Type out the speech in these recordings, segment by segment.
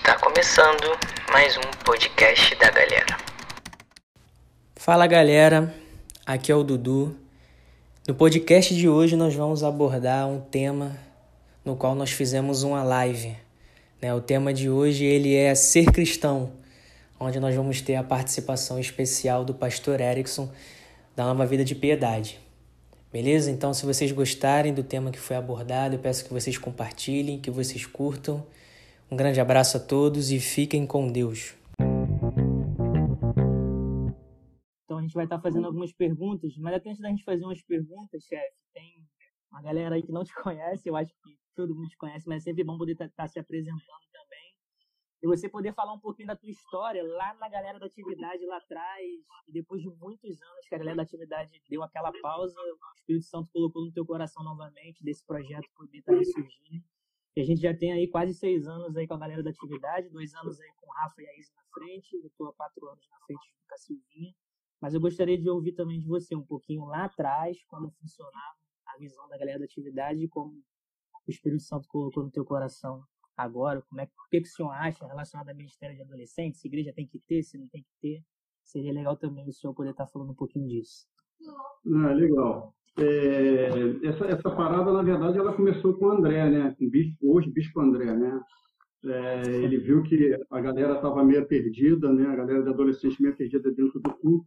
Está começando mais um podcast da galera. Fala galera, aqui é o Dudu. No podcast de hoje nós vamos abordar um tema no qual nós fizemos uma live. Né? O tema de hoje ele é ser cristão, onde nós vamos ter a participação especial do pastor Erickson da Nova Vida de Piedade. Beleza? Então, se vocês gostarem do tema que foi abordado, eu peço que vocês compartilhem, que vocês curtam. Um grande abraço a todos e fiquem com Deus. Então, a gente vai estar fazendo algumas perguntas, mas até antes da gente fazer umas perguntas, chefe, tem uma galera aí que não te conhece, eu acho que todo mundo te conhece, mas é sempre bom poder estar se apresentando e você poder falar um pouquinho da tua história lá na galera da atividade lá atrás, e depois de muitos anos que a galera da atividade deu aquela pausa, o Espírito Santo colocou no teu coração novamente desse projeto poder estar ressurgindo. A gente já tem aí quase seis anos aí com a galera da atividade, dois anos aí com o Rafa e a Isa na frente, eu estou há quatro anos na frente com a Silvinha. Mas eu gostaria de ouvir também de você um pouquinho lá atrás, como funcionava a visão da galera da atividade e como o Espírito Santo colocou no teu coração agora, como é que, que, o senhor acha relacionado ao Ministério de Adolescentes, se igreja tem que ter, se não tem que ter. Seria legal também o senhor poder estar falando um pouquinho disso. Ah, legal. É, essa, essa parada, na verdade, ela começou com o André, né? Com o bispo, hoje, Bispo André, né? É, ele viu que a galera estava meio perdida, né? A galera de adolescente meio perdida dentro do culto.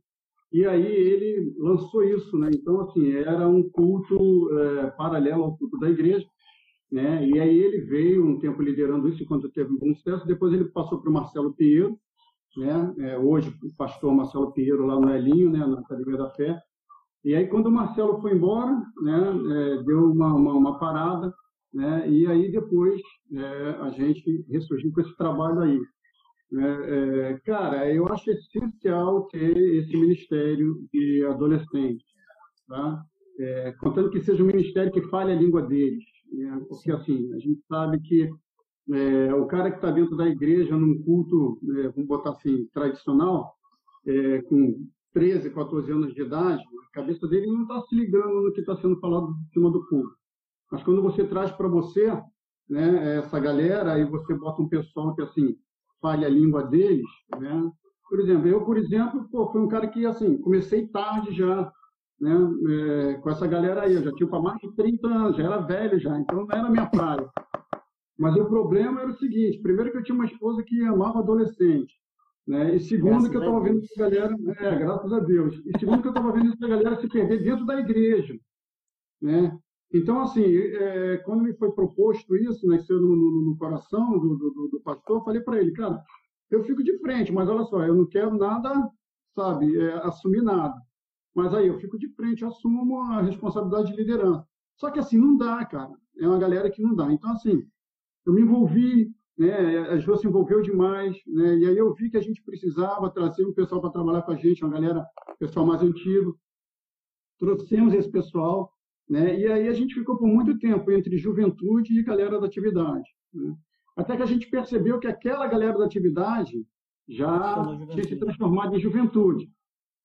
E aí ele lançou isso, né? Então, assim, era um culto é, paralelo ao culto da igreja, né? E aí ele veio um tempo liderando isso enquanto teve um bom sucesso. Depois ele passou para o Marcelo Pinheiro, né? É, hoje o pastor Marcelo Pinheiro lá no Elinho, né? na Academia da Fé. E aí quando o Marcelo foi embora, né? É, deu uma, uma, uma, parada, né? E aí depois é, a gente ressurgiu com esse trabalho aí. É, é, cara, eu acho essencial ter esse ministério de adolescentes, tá? É, contando que seja um ministério que fale a língua deles, né? Porque, assim, a gente sabe que é, o cara que está dentro da igreja, num culto, é, vamos botar assim, tradicional, é, com 13, 14 anos de idade, a cabeça dele não está se ligando no que está sendo falado em cima do público. Mas quando você traz para você né, essa galera e você bota um pessoal que assim fale a língua deles, né? Por exemplo, eu, por exemplo, pô, fui um cara que assim comecei tarde já, né, é, com essa galera aí. Eu já tinha para mais de 30 anos, já era velho já, então não era minha praia. Mas o problema era o seguinte: primeiro, que eu tinha uma esposa que amava adolescente. Né? E segundo, graças que eu estava vendo essa galera, é, graças a Deus. E segundo, que eu estava vendo essa galera se perder dentro da igreja. Né? Então, assim, é, quando me foi proposto isso, nasceu no, no, no coração do, do, do, pastor, eu falei para ele, cara, eu fico de frente, mas olha só, eu não quero nada, sabe, é, assumir nada. Mas aí eu fico de frente, assumo a responsabilidade de liderança. Só que assim, não dá, cara. É uma galera que não dá. Então, assim, eu me envolvi, né? A Jô se envolveu demais, né? E aí eu vi que a gente precisava trazer um pessoal para trabalhar com a gente, uma galera, pessoal mais antigo. Trouxemos esse pessoal, né? E aí a gente ficou por muito tempo entre juventude e galera da atividade. Né? Até que a gente percebeu que aquela galera da atividade já tinha se transformado em juventude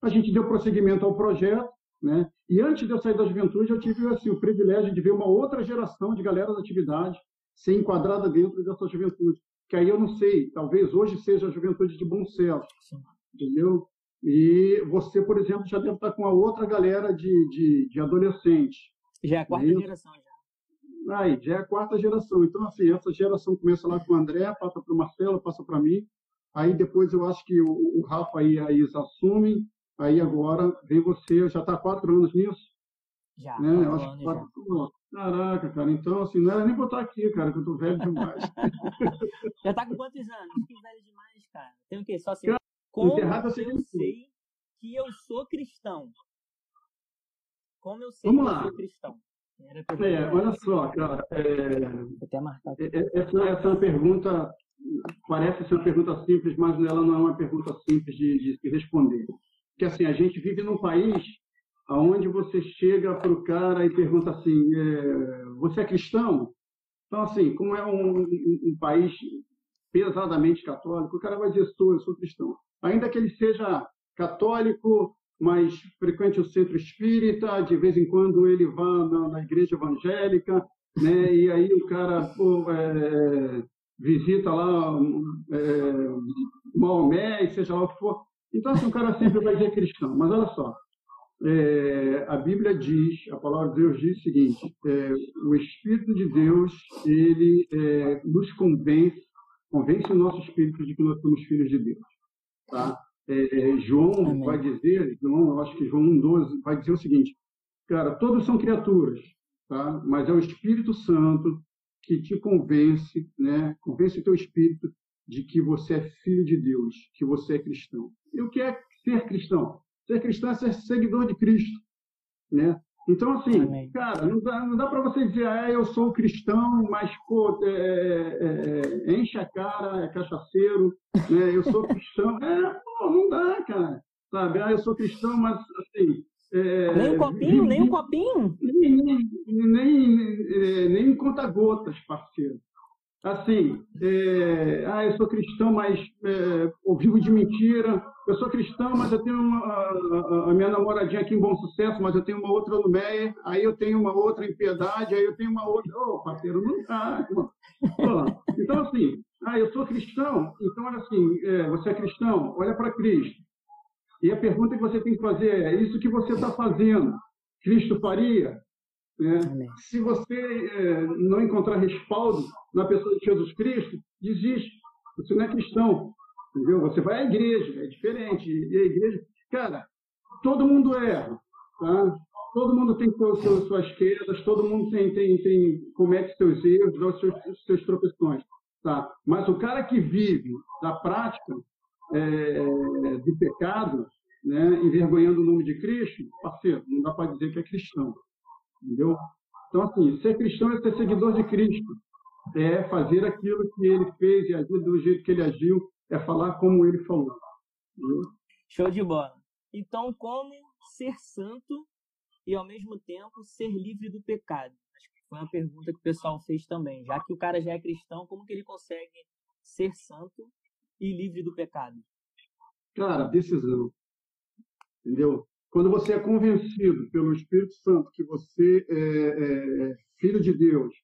a gente deu prosseguimento ao projeto, né? E antes de eu sair da juventude, eu tive assim, o privilégio de ver uma outra geração de galera da atividade ser enquadrada dentro dessa juventude. Que aí eu não sei, talvez hoje seja a juventude de bom céu, entendeu? E você, por exemplo, já deve estar com a outra galera de, de, de adolescente. Já é a quarta é geração, já. Aí, já é a quarta geração. Então, assim, essa geração começa lá com o André, passa para o Marcelo, passa para mim. Aí depois eu acho que o, o Rafa e a Isa assumem, Aí agora vem você, já está há quatro anos nisso? Já, né? Eu acho que quatro anos. Caraca, cara, então assim, não era nem botar aqui, cara, que eu tô velho demais. já tá com quantos anos? Que velho demais, cara. Tem o quê? Só assim. Cara, como eu sei que eu sou cristão? Como eu sei Vamos que lá. eu sou cristão? É, olha só, cara. É, é, é, essa, essa é uma pergunta, parece ser uma pergunta simples, mas ela não é uma pergunta simples de, de se responder que assim a gente vive num país aonde você chega para o cara e pergunta assim, é, você é cristão? Então assim, como é um, um, um, país pesadamente católico, o cara vai dizer sou, eu sou cristão. Ainda que ele seja católico, mas frequente o centro espírita, de vez em quando ele vá na, na igreja evangélica, né? E aí o cara pô, é, visita lá é, Maomé, seja lá o que for. Então, assim, o cara sempre vai ser cristão. Mas olha só, é, a Bíblia diz, a palavra de Deus diz o seguinte: é, o Espírito de Deus ele é, nos convence, convence o nosso espírito de que nós somos filhos de Deus. Tá? É, é, João Amém. vai dizer, João, eu acho que João 1,12 vai dizer o seguinte: cara, todos são criaturas, tá? mas é o Espírito Santo que te convence, né? convence o teu espírito de que você é filho de Deus, que você é cristão. E o que é ser cristão? Ser cristão é ser seguidor de Cristo, né? Então, assim, Amém. cara, não dá, não dá para você dizer, ah, eu sou cristão, mas, pô, é, é, é, enche a cara, é cachaceiro, né? eu sou cristão. É, pô, não dá, cara. Sabe? Ah, eu sou cristão, mas, assim... É, nem um copinho, nem um copinho? Nem, nem, nem, nem conta-gotas, parceiro assim, é, ah, eu sou cristão, mas é, eu vivo de mentira. Eu sou cristão, mas eu tenho uma, a, a, minha namoradinha aqui em Bom Sucesso, mas eu tenho uma outra no Meia, aí eu tenho uma outra em Piedade, aí eu tenho uma outra. Ô, oh, parceiro, não dá. então, assim, ah, eu sou cristão, então, olha assim, é, você é cristão, olha para Cristo. E a pergunta que você tem que fazer é: isso que você está fazendo, Cristo faria? Né? Se você é, não encontrar respaldo na pessoa de Jesus Cristo, desiste. Você não é cristão. Entendeu? Você vai à igreja, é diferente. E a igreja, cara, todo mundo erra. Tá? Todo mundo tem suas, suas quedas, todo mundo tem, tem, tem, comete seus erros, os seus, seus tropeções. Tá? Mas o cara que vive da prática é, de pecado, né, envergonhando o nome de Cristo, parceiro, não dá para dizer que é cristão. Entendeu? Então, assim, ser cristão é ser seguidor de Cristo. É fazer aquilo que ele fez e agir do jeito que ele agiu. É falar como ele falou. Entendeu? Show de bola. Então, como ser santo e, ao mesmo tempo, ser livre do pecado? Acho que foi uma pergunta que o pessoal fez também. Já que o cara já é cristão, como que ele consegue ser santo e livre do pecado? Cara, decisão. Entendeu? Quando você é convencido pelo Espírito Santo que você é, é, é filho de Deus,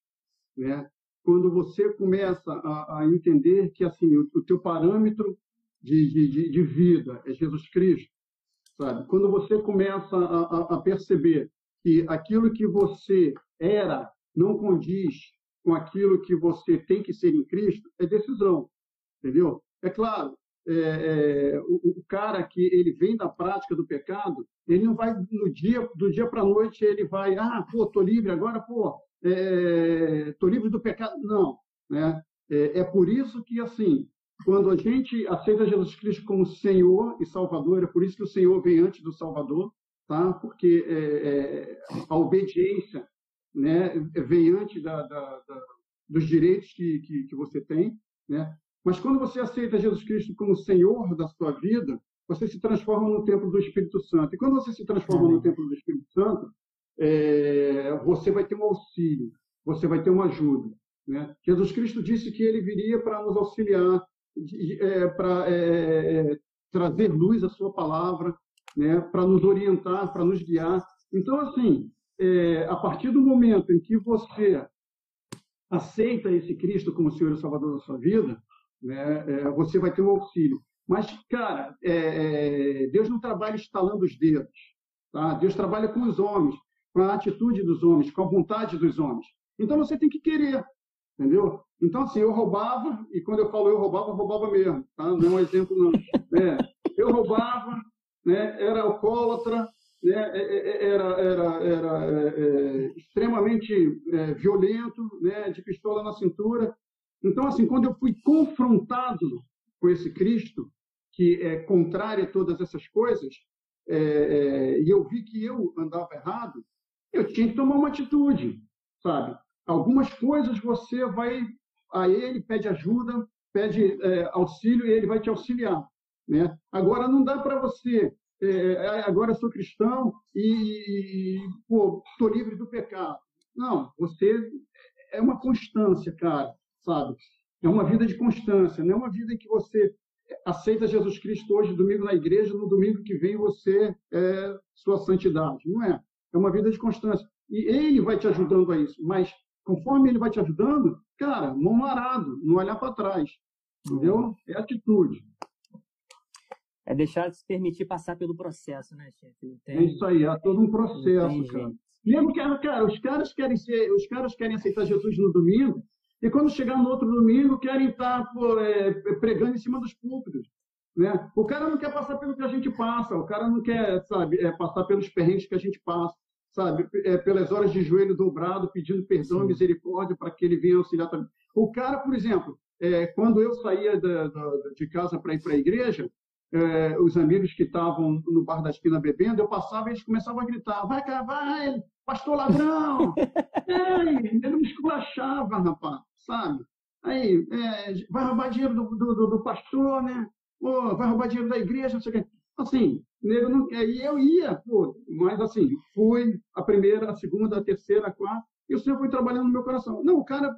né? quando você começa a, a entender que assim o, o teu parâmetro de, de, de, vida é Jesus Cristo, sabe? Quando você começa a, a, perceber que aquilo que você era não condiz com aquilo que você tem que ser em Cristo, é decisão, entendeu? É claro, é, é, o, o, cara que ele vem da prática do pecado, ele não vai no dia do dia para a noite ele vai, ah, pô, tô livre agora, pô, é, tô livre do pecado. Não, né? É, é, por isso que assim, quando a gente aceita Jesus Cristo como Senhor e Salvador, é por isso que o Senhor vem antes do Salvador, tá? Porque é, é, a obediência, né, vem antes da, da, da, dos direitos que, que, que você tem, né? Mas quando você aceita Jesus Cristo como Senhor da sua vida, você se transforma no templo do Espírito Santo. E quando você se transforma no templo do Espírito Santo, é, você vai ter um auxílio, você vai ter uma ajuda. Né? Jesus Cristo disse que ele viria para nos auxiliar, é, para é, trazer luz à sua palavra, né? para nos orientar, para nos guiar. Então, assim, é, a partir do momento em que você aceita esse Cristo como Senhor e Salvador da sua vida, né, é, você vai ter um auxílio. Mas, cara, é, é, Deus não trabalha estalando os dedos. Tá? Deus trabalha com os homens, com a atitude dos homens, com a vontade dos homens. Então você tem que querer, entendeu? Então, assim, eu roubava, e quando eu falo eu roubava, eu roubava mesmo, tá? Não é um exemplo, não. É, eu roubava, né? era alcoólatra, né? era, era, era extremamente violento, né? de pistola na cintura, então, assim, quando eu fui confrontado com esse Cristo, que é contrário a todas essas coisas, é, é, e eu vi que eu andava errado, eu tinha que tomar uma atitude, sabe? Algumas coisas você vai a ele, pede ajuda, pede é, auxílio e ele vai te auxiliar, né? Agora não dá para você, é, agora eu sou cristão e, pô, estou livre do pecado. Não, você é uma constância, cara sabe? É uma vida de constância, não é uma vida em que você aceita Jesus Cristo hoje, domingo na igreja, no domingo que vem você é sua santidade. Não é. É uma vida de constância. E ele vai te ajudando a isso. Mas conforme ele vai te ajudando, cara, mão arado, não olhar para trás. Entendeu? É atitude. É deixar de se permitir passar pelo processo, né, chefe? Tem... É isso aí, há todo um processo, cara. Mesmo que, cara, os caras querem ser, os caras querem aceitar Jesus no domingo, e quando chegar no outro domingo querem estar pô, é, pregando em cima dos púlpitos. Né? O cara não quer passar pelo que a gente passa, o cara não quer, sabe, é, passar pelos perrengues que a gente passa, sabe, é, pelas horas de joelho dobrado, pedindo perdão e misericórdia para que ele venha auxiliar também. O cara, por exemplo, é, quando eu saía da, da, de casa para ir para a igreja, é, os amigos que estavam no bar da esquina bebendo, eu passava e eles começavam a gritar: vai, cá, vai, pastor ladrão! Ei, ele me esculachava, rapaz, sabe? Aí, é, vai roubar dinheiro do, do, do pastor, né? Pô, vai roubar dinheiro da igreja, não sei o quê. Assim, nego não, aí eu ia, pô, mas assim, fui a primeira, a segunda, a terceira, a quarta, e o Senhor foi trabalhando no meu coração. Não, o cara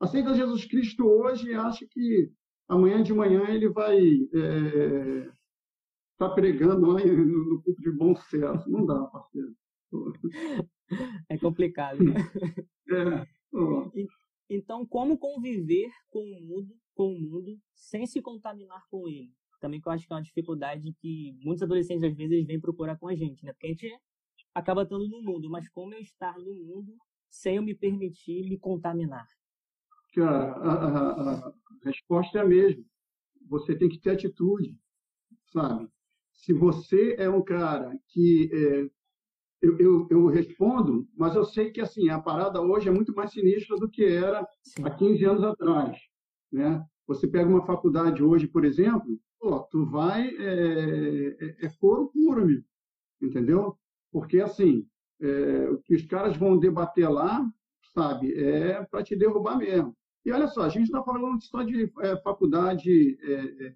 aceita Jesus Cristo hoje e acha que amanhã de manhã ele vai estar é, tá pregando lá no, no culto de bom sucesso. Não dá, parceiro. É complicado. Né? É. Então, como conviver com o mundo, com o mundo sem se contaminar com ele? Também que eu acho que é uma dificuldade que muitos adolescentes às vezes vêm procurar com a gente, né? Porque a gente acaba estando no mundo, mas como eu estar no mundo sem eu me permitir me contaminar? Cara, a, a, a resposta é a mesma. Você tem que ter atitude, sabe? Se você é um cara que é, eu, eu, eu, respondo, mas eu sei que assim a parada hoje é muito mais sinistra do que era Sim. há 15 anos atrás, né? Você pega uma faculdade hoje, por exemplo, pô, tu vai é, é, é couro puro, amigo, entendeu? Porque assim é, o que os caras vão debater lá, sabe, é para te derrubar mesmo. E olha só, a gente está falando só de é, faculdade é,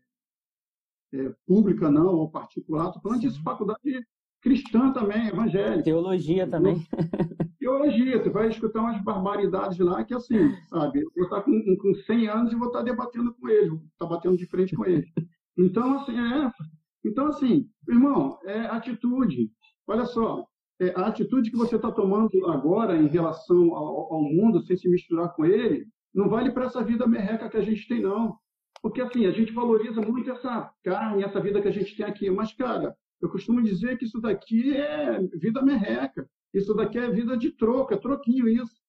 é, pública, não, ou particular, estou falando Sim. disso, faculdade cristã também, evangélica. Teologia também. Teologia, tu vai escutar umas barbaridades lá que assim, sabe, eu vou estar com, com 100 anos e vou estar debatendo com eles, vou estar batendo de frente com eles. Então, assim, é Então, assim, irmão, é atitude. Olha só, é, a atitude que você está tomando agora em relação ao, ao, mundo, sem se misturar com ele, não vale para essa vida merreca que a gente tem, não. Porque, assim, a gente valoriza muito essa carne, essa vida que a gente tem aqui. Mas, cara, eu costumo dizer que isso daqui é vida merreca. Isso daqui é vida de troca, troquinho isso.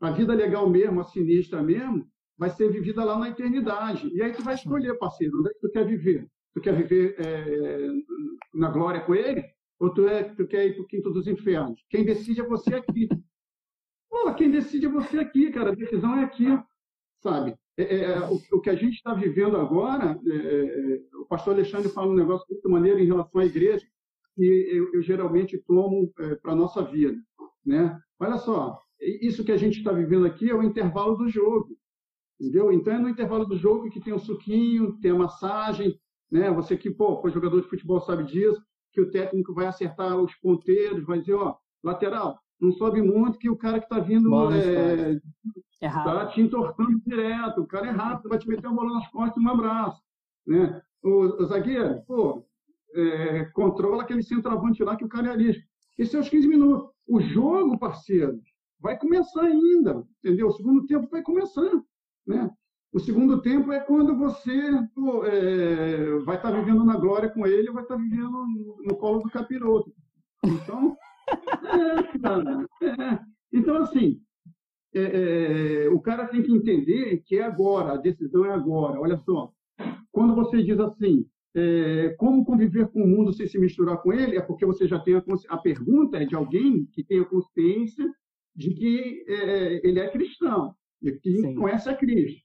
A vida legal mesmo, a sinistra mesmo, vai ser vivida lá na eternidade. E aí tu vai escolher, parceiro, onde é que tu quer viver? Tu quer viver é, na glória com ele? Ou tu, é, tu quer ir para o quinto dos infernos? Quem decide é você aqui. Pô, quem decide é você aqui, cara. A decisão é aqui, sabe? É, é, é, o, o, que a gente está vivendo agora, é, é, o pastor Alexandre fala um negócio muito maneiro em relação à igreja, que eu, eu geralmente tomo para a nossa vida. Né? Olha só, isso que a gente está vivendo aqui é o intervalo do jogo. Entendeu? Então é no intervalo do jogo que tem o suquinho, tem a massagem, né? Você que, pô, foi jogador de futebol sabe disso, que o técnico vai acertar os ponteiros, vai dizer, ó, lateral, não sobe muito que o cara que está vindo é, é tá te entortando direto, o cara é rápido, vai te meter uma bola nas costas e um abraço. Né? O, o zagueiro, pô, é, controla aquele centroavante lá que o cara é ali. Esses é os 15 minutos. O jogo, parceiro, vai começar ainda, entendeu? O segundo tempo vai começar, né? O segundo tempo é quando você pô, é, vai estar tá vivendo na glória com ele, vai estar tá vivendo no, no, colo do capiroto. Então, é, cara, é. então assim, é, é, o cara tem que entender que é agora, a decisão é agora. Olha só, quando você diz assim, é, como conviver com o mundo sem se misturar com ele, é porque você já tem a, a pergunta é de alguém que tem a consciência de que é, ele é cristão, de que Sim. conhece a Cristo.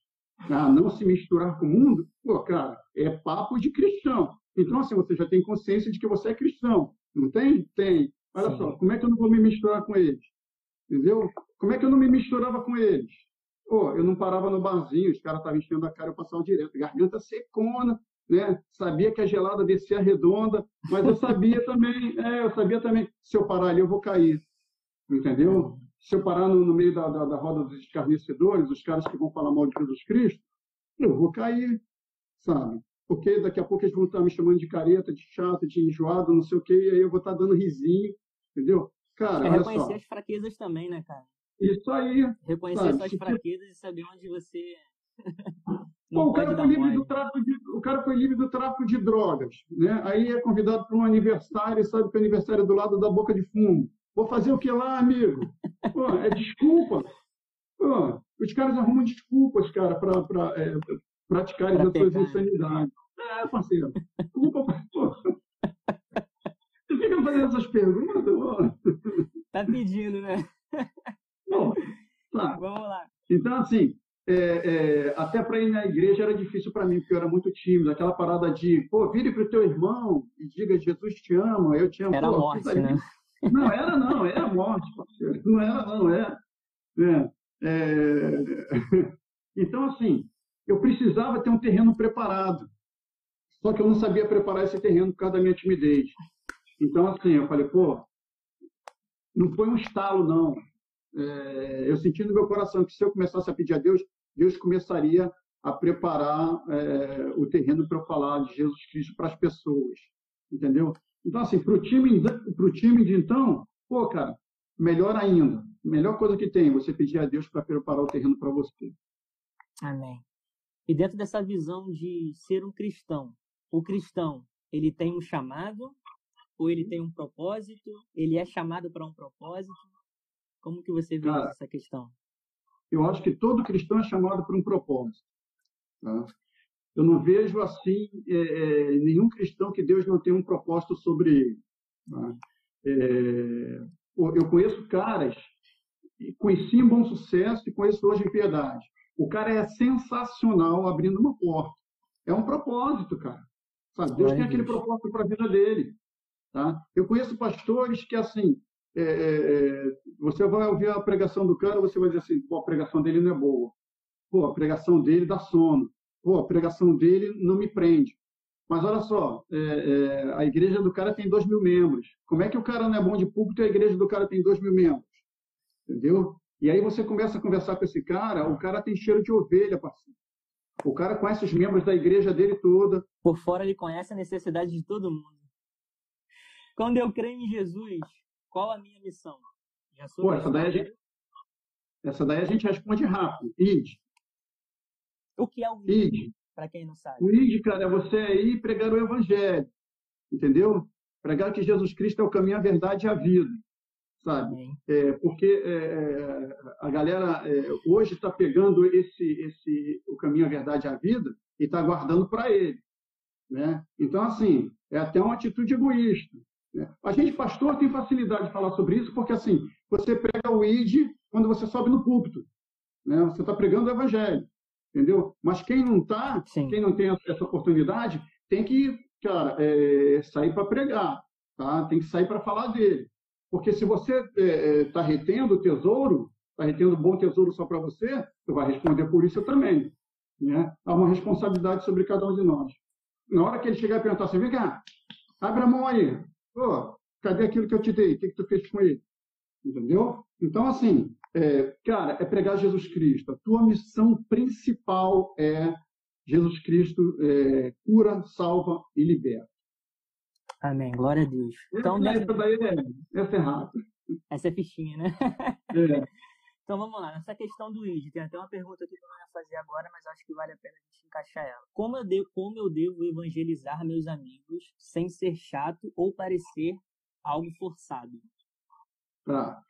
Ah, não se misturar com o mundo, pô, cara, é papo de cristão. Então, assim, você já tem consciência de que você é cristão. Não tem? Tem. Olha Sim. só, como é que eu não vou me misturar com eles? Entendeu? Como é que eu não me misturava com eles? Pô, eu não parava no barzinho, os caras estavam enchendo a cara, eu passava direto. Garganta secona, né? Sabia que a gelada descia redonda, mas eu sabia também, é, eu sabia também, se eu parar ali, eu vou cair. Entendeu? Se eu parar no, no meio da, da, da, roda dos escarnecedores, os caras que vão falar mal de Jesus Cristo, eu vou cair, sabe? Porque daqui a pouco eles vão estar me chamando de careta, de chato, de enjoado, não sei o quê, e aí eu vou estar dando risinho, entendeu? Cara, é reconhecer as fraquezas também, né, cara? Isso aí. Reconhecer sabe? suas fraquezas e saber onde você. Pô, o, cara foi livre do tráfico de, o cara foi livre do tráfico de drogas. Né? Aí é convidado para um aniversário e sabe que o aniversário é do lado da boca de fumo. Vou fazer o que lá, amigo? Pô, é desculpa. Pô, os caras arrumam desculpas, cara, para é, praticarem Pra as suas pegar. insanidades. É, parceiro. Desculpa, pô. Fica fazendo essas perguntas. Tá pedindo, né? Pô, tá. Vamos lá. Então, assim, é, é, até para ir na igreja era difícil para mim, porque eu era muito tímido. Aquela parada de, pô, vire para o teu irmão e diga, Jesus te ama, eu te amo. Era a Pô, morte, né? Não, era não, é a morte, parceiro. Não era não, é. é, é. Então, assim, eu precisava ter um terreno preparado. Só que eu não sabia preparar esse terreno por causa da minha timidez. Então, assim, eu falei, pô, não foi um estalo, não. É, eu senti no meu coração que se eu começasse a pedir a Deus, Deus começaria a preparar é, o terreno para eu falar de Jesus Cristo para as pessoas, entendeu? Então, assim, para o time, pro time de então, pô, cara, melhor ainda, melhor coisa que tem, você pedir a Deus para preparar o terreno para você. Amém. E dentro dessa visão de ser um cristão, o cristão, ele tem um chamado ou ele tem um propósito? Ele é chamado para um propósito? Como que você vê Cara, essa questão? Eu acho que todo cristão é chamado por um propósito. tá? Eu não vejo assim é, é, nenhum cristão que Deus não tenha um propósito sobre ele. tá? É, eu conheço caras, conheci em bom sucesso e conheço hoje em piedade. O cara é sensacional abrindo uma porta. É um propósito, cara. Sabe? Deus Glória tem aquele Deus. propósito para a vida dele. Tá? Eu conheço pastores que, assim, é, é, é, você vai ouvir a pregação do cara, você vai dizer assim, pô, a pregação dele não é boa. Pô, a pregação dele dá sono. Pô, a pregação dele não me prende. Mas olha só, é, é, a igreja do cara tem dois mil membros. Como é que o cara não é bom de público e a igreja do cara tem dois mil membros? Entendeu? E aí você começa a conversar com esse cara, o cara tem cheiro de ovelha, parceiro. O cara conhece os membros da igreja dele toda. Por fora ele conhece a necessidade de todo mundo. Quando eu creio em Jesus, qual a minha missão? Já sou Pô, essa daí a gente, essa daí a gente responde rápido. Id, O que é o id. para quem não sabe? O id, cara, é você ir pregar o evangelho. Entendeu? Pregar que Jesus Cristo é o caminho, a verdade e a vida. Sabe? É, porque é, é, a galera é, hoje está pegando esse, esse, o caminho, a verdade e a vida e está guardando para ele. Né? Então, assim, é até uma atitude egoísta. Né? A gente, pastor, tem facilidade de falar sobre isso porque, assim, você prega o id quando você sobe no púlpito. Né? Você está pregando o evangelho. Entendeu? Mas quem não está, quem não tem essa oportunidade, tem que, cara, é, sair para pregar. Tá? Tem que sair para falar dele. Porque se você está retendo o tesouro, está retendo bom tesouro só para você, você vai responder por isso também. Né? Há uma responsabilidade sobre cada um de nós. Na hora que ele chegar e perguntar assim, vem cá, abre a mão aí. Pô, cadê aquilo que eu te dei? O que, que tu fez com ele? Entendeu? Então, assim, é, cara, é pregar Jesus Cristo. A tua missão principal é Jesus Cristo é, cura, salva e liberta. Amém. Glória a Deus. Então, essa, daí é, essa é rápida. essa é fichinha, né? É. Então vamos lá, nessa questão do ID, tem até uma pergunta aqui que eu não ia fazer agora, mas acho que vale a pena a gente encaixar ela. Como eu, devo, como eu devo evangelizar meus amigos sem ser chato ou parecer algo forçado? Tá.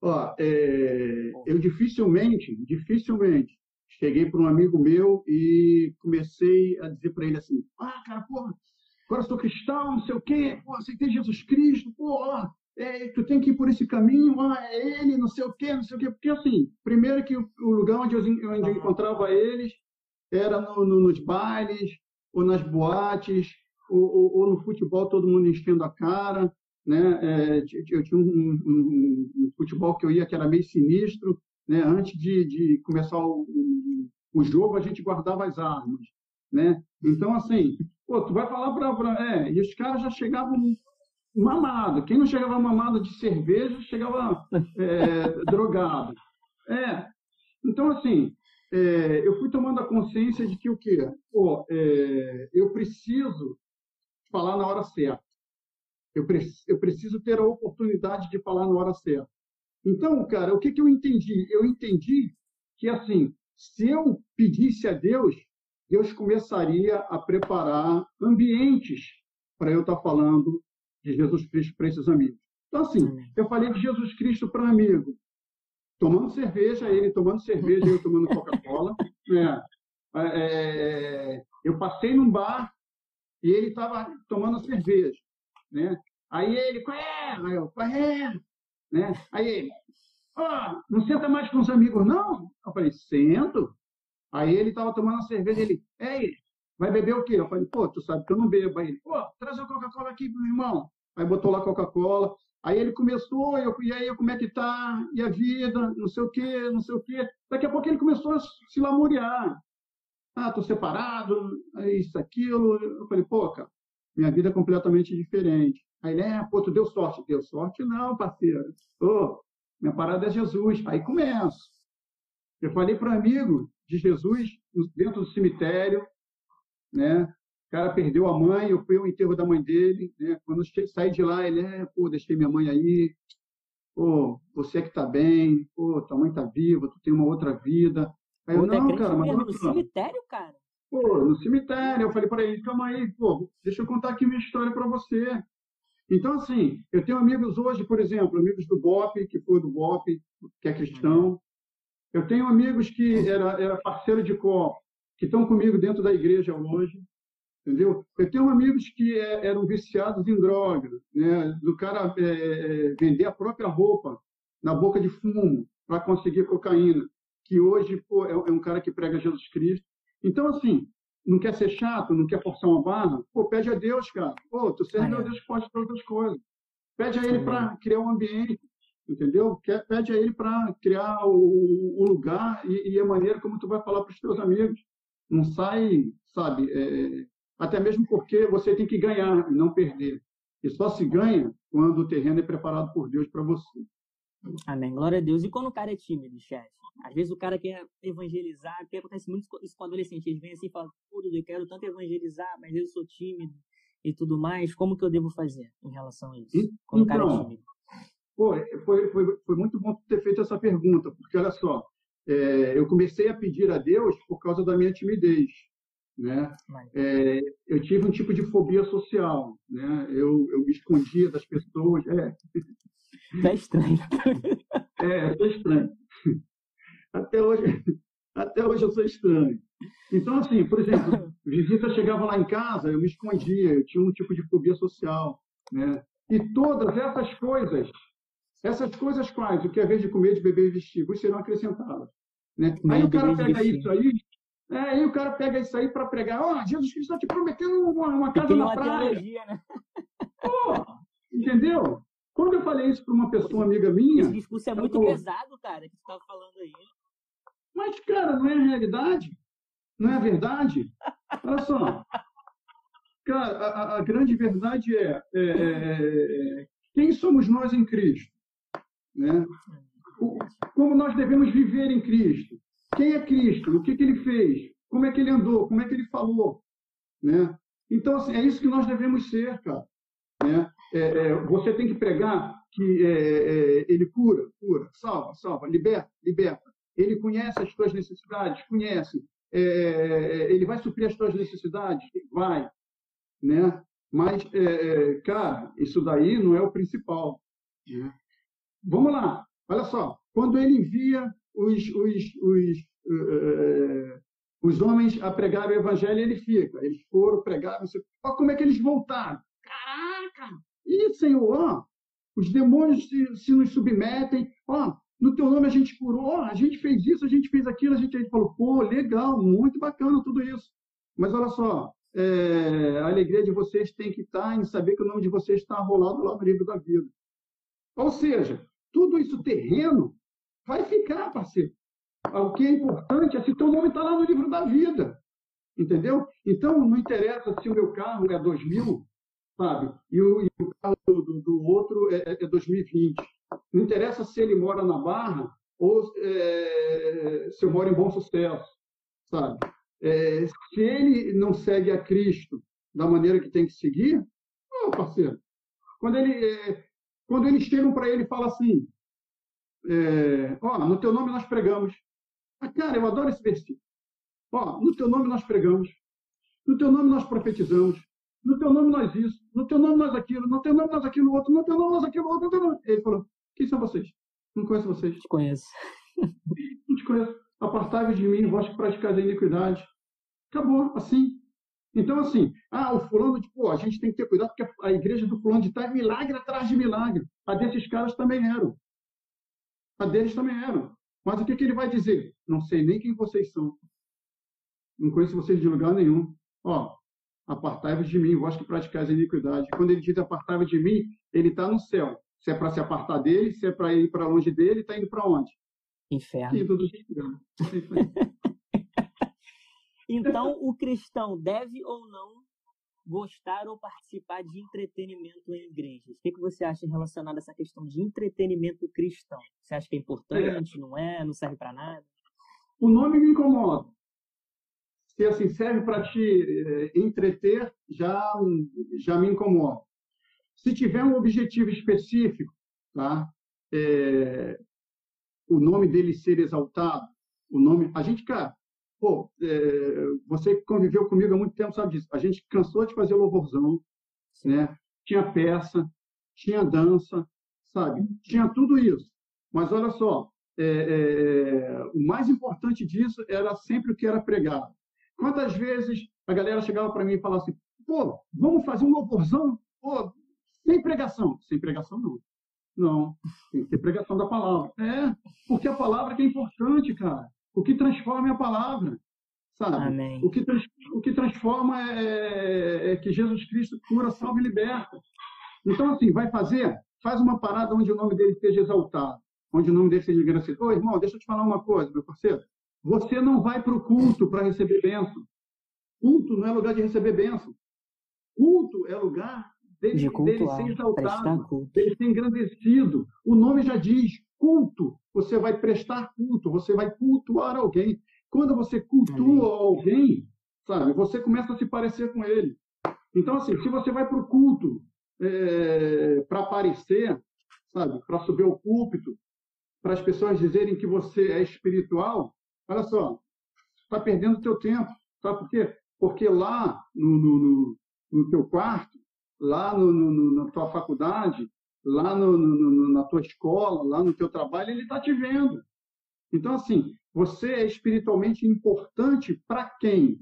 Ó, é, eu dificilmente, dificilmente cheguei para um amigo meu e comecei a dizer para ele assim: ah, cara, pô, agora eu sou cristão, não sei o quê, pô, aceitei Jesus Cristo, ó, é, tu tem que ir por esse caminho, ah, é ele, não sei o quê, não sei o quê. Porque, assim, primeiro que o, o lugar onde eu, onde eu encontrava eles era no, no, nos bailes, ou nas boates, ou, ou, ou no futebol, todo mundo enchendo a cara né? É, eu tinha um, um, um, futebol que eu ia que era meio sinistro, né? Antes de, de começar o, o, jogo, a gente guardava as armas, né? Então, assim, pô, tu vai falar para... É, e os caras já chegavam mamado. Quem não chegava mamado de cerveja, chegava é, drogado. É, então, assim, é, eu fui tomando a consciência de que o quê? Pô, é, eu preciso falar na hora certa. Eu, pre eu preciso ter a oportunidade de falar na hora certa. Então, cara, o que, que eu entendi? Eu entendi que, assim, se eu pedisse a Deus, Deus começaria a preparar ambientes para eu estar falando de Jesus Cristo para esses amigos. Então, assim, eu falei de Jesus Cristo para um amigo, tomando cerveja, ele tomando cerveja, eu tomando Coca-Cola. Né? É, é, eu passei num bar e ele estava tomando cerveja. Né? Aí ele, qual é? Aí eu, qual é? Né? Aí ele, oh, não senta mais com os amigos, não? Eu falei, sento. Aí ele estava tomando cerveja, ele, ei, vai beber o quê? Eu falei, pô, tu sabe que eu não bebo. Aí ele, pô, traz a Coca-Cola aqui meu irmão. Aí botou lá Coca-Cola. Aí ele começou, eu, e aí, como é que tá? E a vida? Não sei o quê, não sei o quê. Daqui a pouco ele começou a se lamuriar. Ah, tô separado, isso, aquilo. Eu falei, pô, cara, minha vida é completamente diferente. Aí ele, é, pô, tu deu sorte. Deu sorte? Não, parceiro. Pô, minha parada é Jesus. Aí começo. Eu falei para amigo de Jesus dentro do cemitério, né? O cara perdeu a mãe, eu fui ao enterro da mãe dele, né? Quando eu saí de lá, ele é, pô, deixei minha mãe aí, pô, você é que tá bem, pô, tua mãe tá viva, tu tem uma outra vida. Aí eu, não, cara, mas no cemitério, cara. Pô, no cemitério, eu falei para ele, calma aí, pô, deixa eu contar aqui minha história para você. Então, assim, eu tenho amigos hoje, por exemplo, amigos do BOP, que foi do BOP, que é cristão. Eu tenho amigos que era, era parceiro de copo, que estão comigo dentro da igreja hoje entendeu? Eu tenho amigos que é, eram viciados em droga, né? Do cara é, é, vender a própria roupa na boca de fumo para conseguir cocaína, que hoje pô, é, é, um cara que prega Jesus Cristo. Então, assim, não quer ser chato, não quer forçar uma barra, pô, pede a Deus, cara. Pô, tu serve a Deus que pode todas as coisas. Pede a Ele para criar um ambiente, entendeu? Pede a Ele para criar o, o lugar e, e, a maneira como tu vai falar para os teus amigos. Não sai, sabe, é, até mesmo porque você tem que ganhar e não perder. E só se ganha quando o terreno é preparado por Deus para você. Amém. Glória a Deus. E quando o cara é tímido, chefe? Às vezes o cara quer evangelizar, porque acontece muito isso com adolescente. Eles vêm assim e falam, pô, eu quero tanto evangelizar, mas eu sou tímido e tudo mais. Como que eu devo fazer em relação a isso? Quando então, o cara é então, tímido. Pô, foi, foi, foi muito bom ter feito essa pergunta, porque olha só, é, eu comecei a pedir a Deus por causa da minha timidez né? É, eu tive um tipo de fobia social, né? Eu, eu me escondia das pessoas. É, é estranho. É, eu sou estranho. Até hoje, até hoje eu sou estranho. Então, assim, por exemplo, visita chegava lá em casa, eu me escondia, eu tinha um tipo de fobia social, né? E todas essas coisas, essas coisas quais? O que é vez de comer, de beber e vestir, serão acrescentadas. Né? Aí o cara pega isso aí é, aí o cara pega isso aí para pregar. Ó, oh, Jesus Cristo está te prometendo uma, uma casa na praia. Teologia, né? Pô, entendeu? Quando eu falei isso para uma pessoa amiga minha. Esse discurso é muito pesado, cara, que você estava falando aí. Mas, cara, não é a realidade? Não é a verdade? Olha só. Cara, a, a grande verdade é, é, é, quem somos nós em Cristo? Né? Como nós devemos viver em Cristo? Quem é Cristo? O que, que ele fez? Como é que ele andou? Como é que ele falou? Né? Então, assim, é isso que nós devemos ser, cara. Né? É, é, você tem que pregar que é, é, ele cura, cura, salva, salva, liberta, liberta. Ele conhece as tuas necessidades, conhece. É, ele vai suprir as tuas necessidades? Vai. Né? Mas, é, cara, isso daí não é o principal. Né? Vamos lá, olha só. Quando ele envia os, os, os, uh, os homens a pregar o evangelho, ele fica. Eles foram pregar, não sei. Olha como é que eles voltaram. Caraca! E, Senhor, ó, os demônios se, se nos submetem. Ó, no teu nome a gente curou, a gente fez isso, a gente fez aquilo, a gente, a gente falou, pô, legal, muito bacana tudo isso. Mas olha só, é, a alegria de vocês tem que estar em saber que o nome de vocês está rolado lá no livro da vida. Ou seja, tudo isso terreno vai ficar, parceiro. O que é importante é se teu nome está lá no livro da vida. Entendeu? Então, não interessa se o meu carro é 2000, sabe? E o, e o carro do, do outro é, é 2020. Não interessa se ele mora na Barra ou é, se eu moro em Bom Sucesso, sabe? É, se ele não segue a Cristo da maneira que tem que seguir, oh, parceiro, quando, ele, é, quando eles chegam para ele e falam assim, é, ó, no teu nome nós pregamos. Ah, cara, eu adoro esse versículo. Ó, no teu nome nós pregamos. No teu nome nós profetizamos. No teu nome nós isso. No teu nome nós aquilo. No teu nome nós aquilo outro. No teu nome nós aquilo outro. Nome... Ele falou, quem são vocês? Não conheço vocês. Te conheço. Não te conheço. Apartai-vos de mim, vós que praticais a iniquidade. Acabou, assim. Então, assim, ah, o fulano, tipo, a gente tem que ter cuidado porque a igreja do fulano de tal é milagre atrás de milagre. A desses caras também eram. A deles também eram. Mas o que, que ele vai dizer? Não sei nem quem vocês são. Não conheço vocês de lugar nenhum. Ó, apartai-vos de mim, vós que praticais a iniquidade. Quando ele diz apartai-vos de mim, ele está no céu. Se é para se apartar dele, se é para ir para longe dele, está indo para onde? Inferno. Indo do inferno. Então, o cristão deve ou não gostar ou participar de entretenimento em igrejas? O que, que você acha relacionado a essa questão de entretenimento cristão? Você acha que é importante, é. não é? Não serve para nada? O nome me incomoda. Se assim serve para te eh, entreter, já já me incomoda. Se tiver um objetivo específico, tá? É, o nome dele ser exaltado, o nome, a gente, cara, pô, é, você conviveu comigo há muito tempo sabe disso. A gente cansou de fazer louvorzão, né? Tinha peça, tinha dança, sabe? Tinha tudo isso. Mas olha só, é, é, o mais importante disso era sempre o que era pregado. Quantas vezes a galera chegava para mim e falava assim, pô, vamos fazer um louvorzão? Pô, sem pregação. Sem pregação, não. Não, tem que ter pregação da palavra. É, porque a palavra que é importante, cara. O que transforma é a palavra, sabe? Amém. O que, o que transforma é, é, é que Jesus Cristo cura, salva e liberta. Então, assim, vai fazer? Faz uma parada onde o nome dele seja exaltado, onde o nome dele seja engrandecido. Ô, irmão, deixa eu te falar uma coisa, meu parceiro. Você não vai para o culto para receber bênção. Culto não é lugar de receber bênção. Culto é lugar dele, de dele ser exaltado, dele ser engrandecido. O nome já diz, culto. Você vai prestar culto, você vai cultuar alguém. Quando você cultua alguém, sabe, você começa a se parecer com ele. Então, assim, se você vai para o culto é, para aparecer, sabe, para subir ao púlpito, para as pessoas dizerem que você é espiritual, olha só, está perdendo o teu tempo. Sabe por quê? Porque lá no, no, no, no teu quarto, lá no, no, na tua faculdade, lá no, no, na tua escola, lá no teu trabalho, ele está te vendo. Então, assim, você é espiritualmente importante para quem?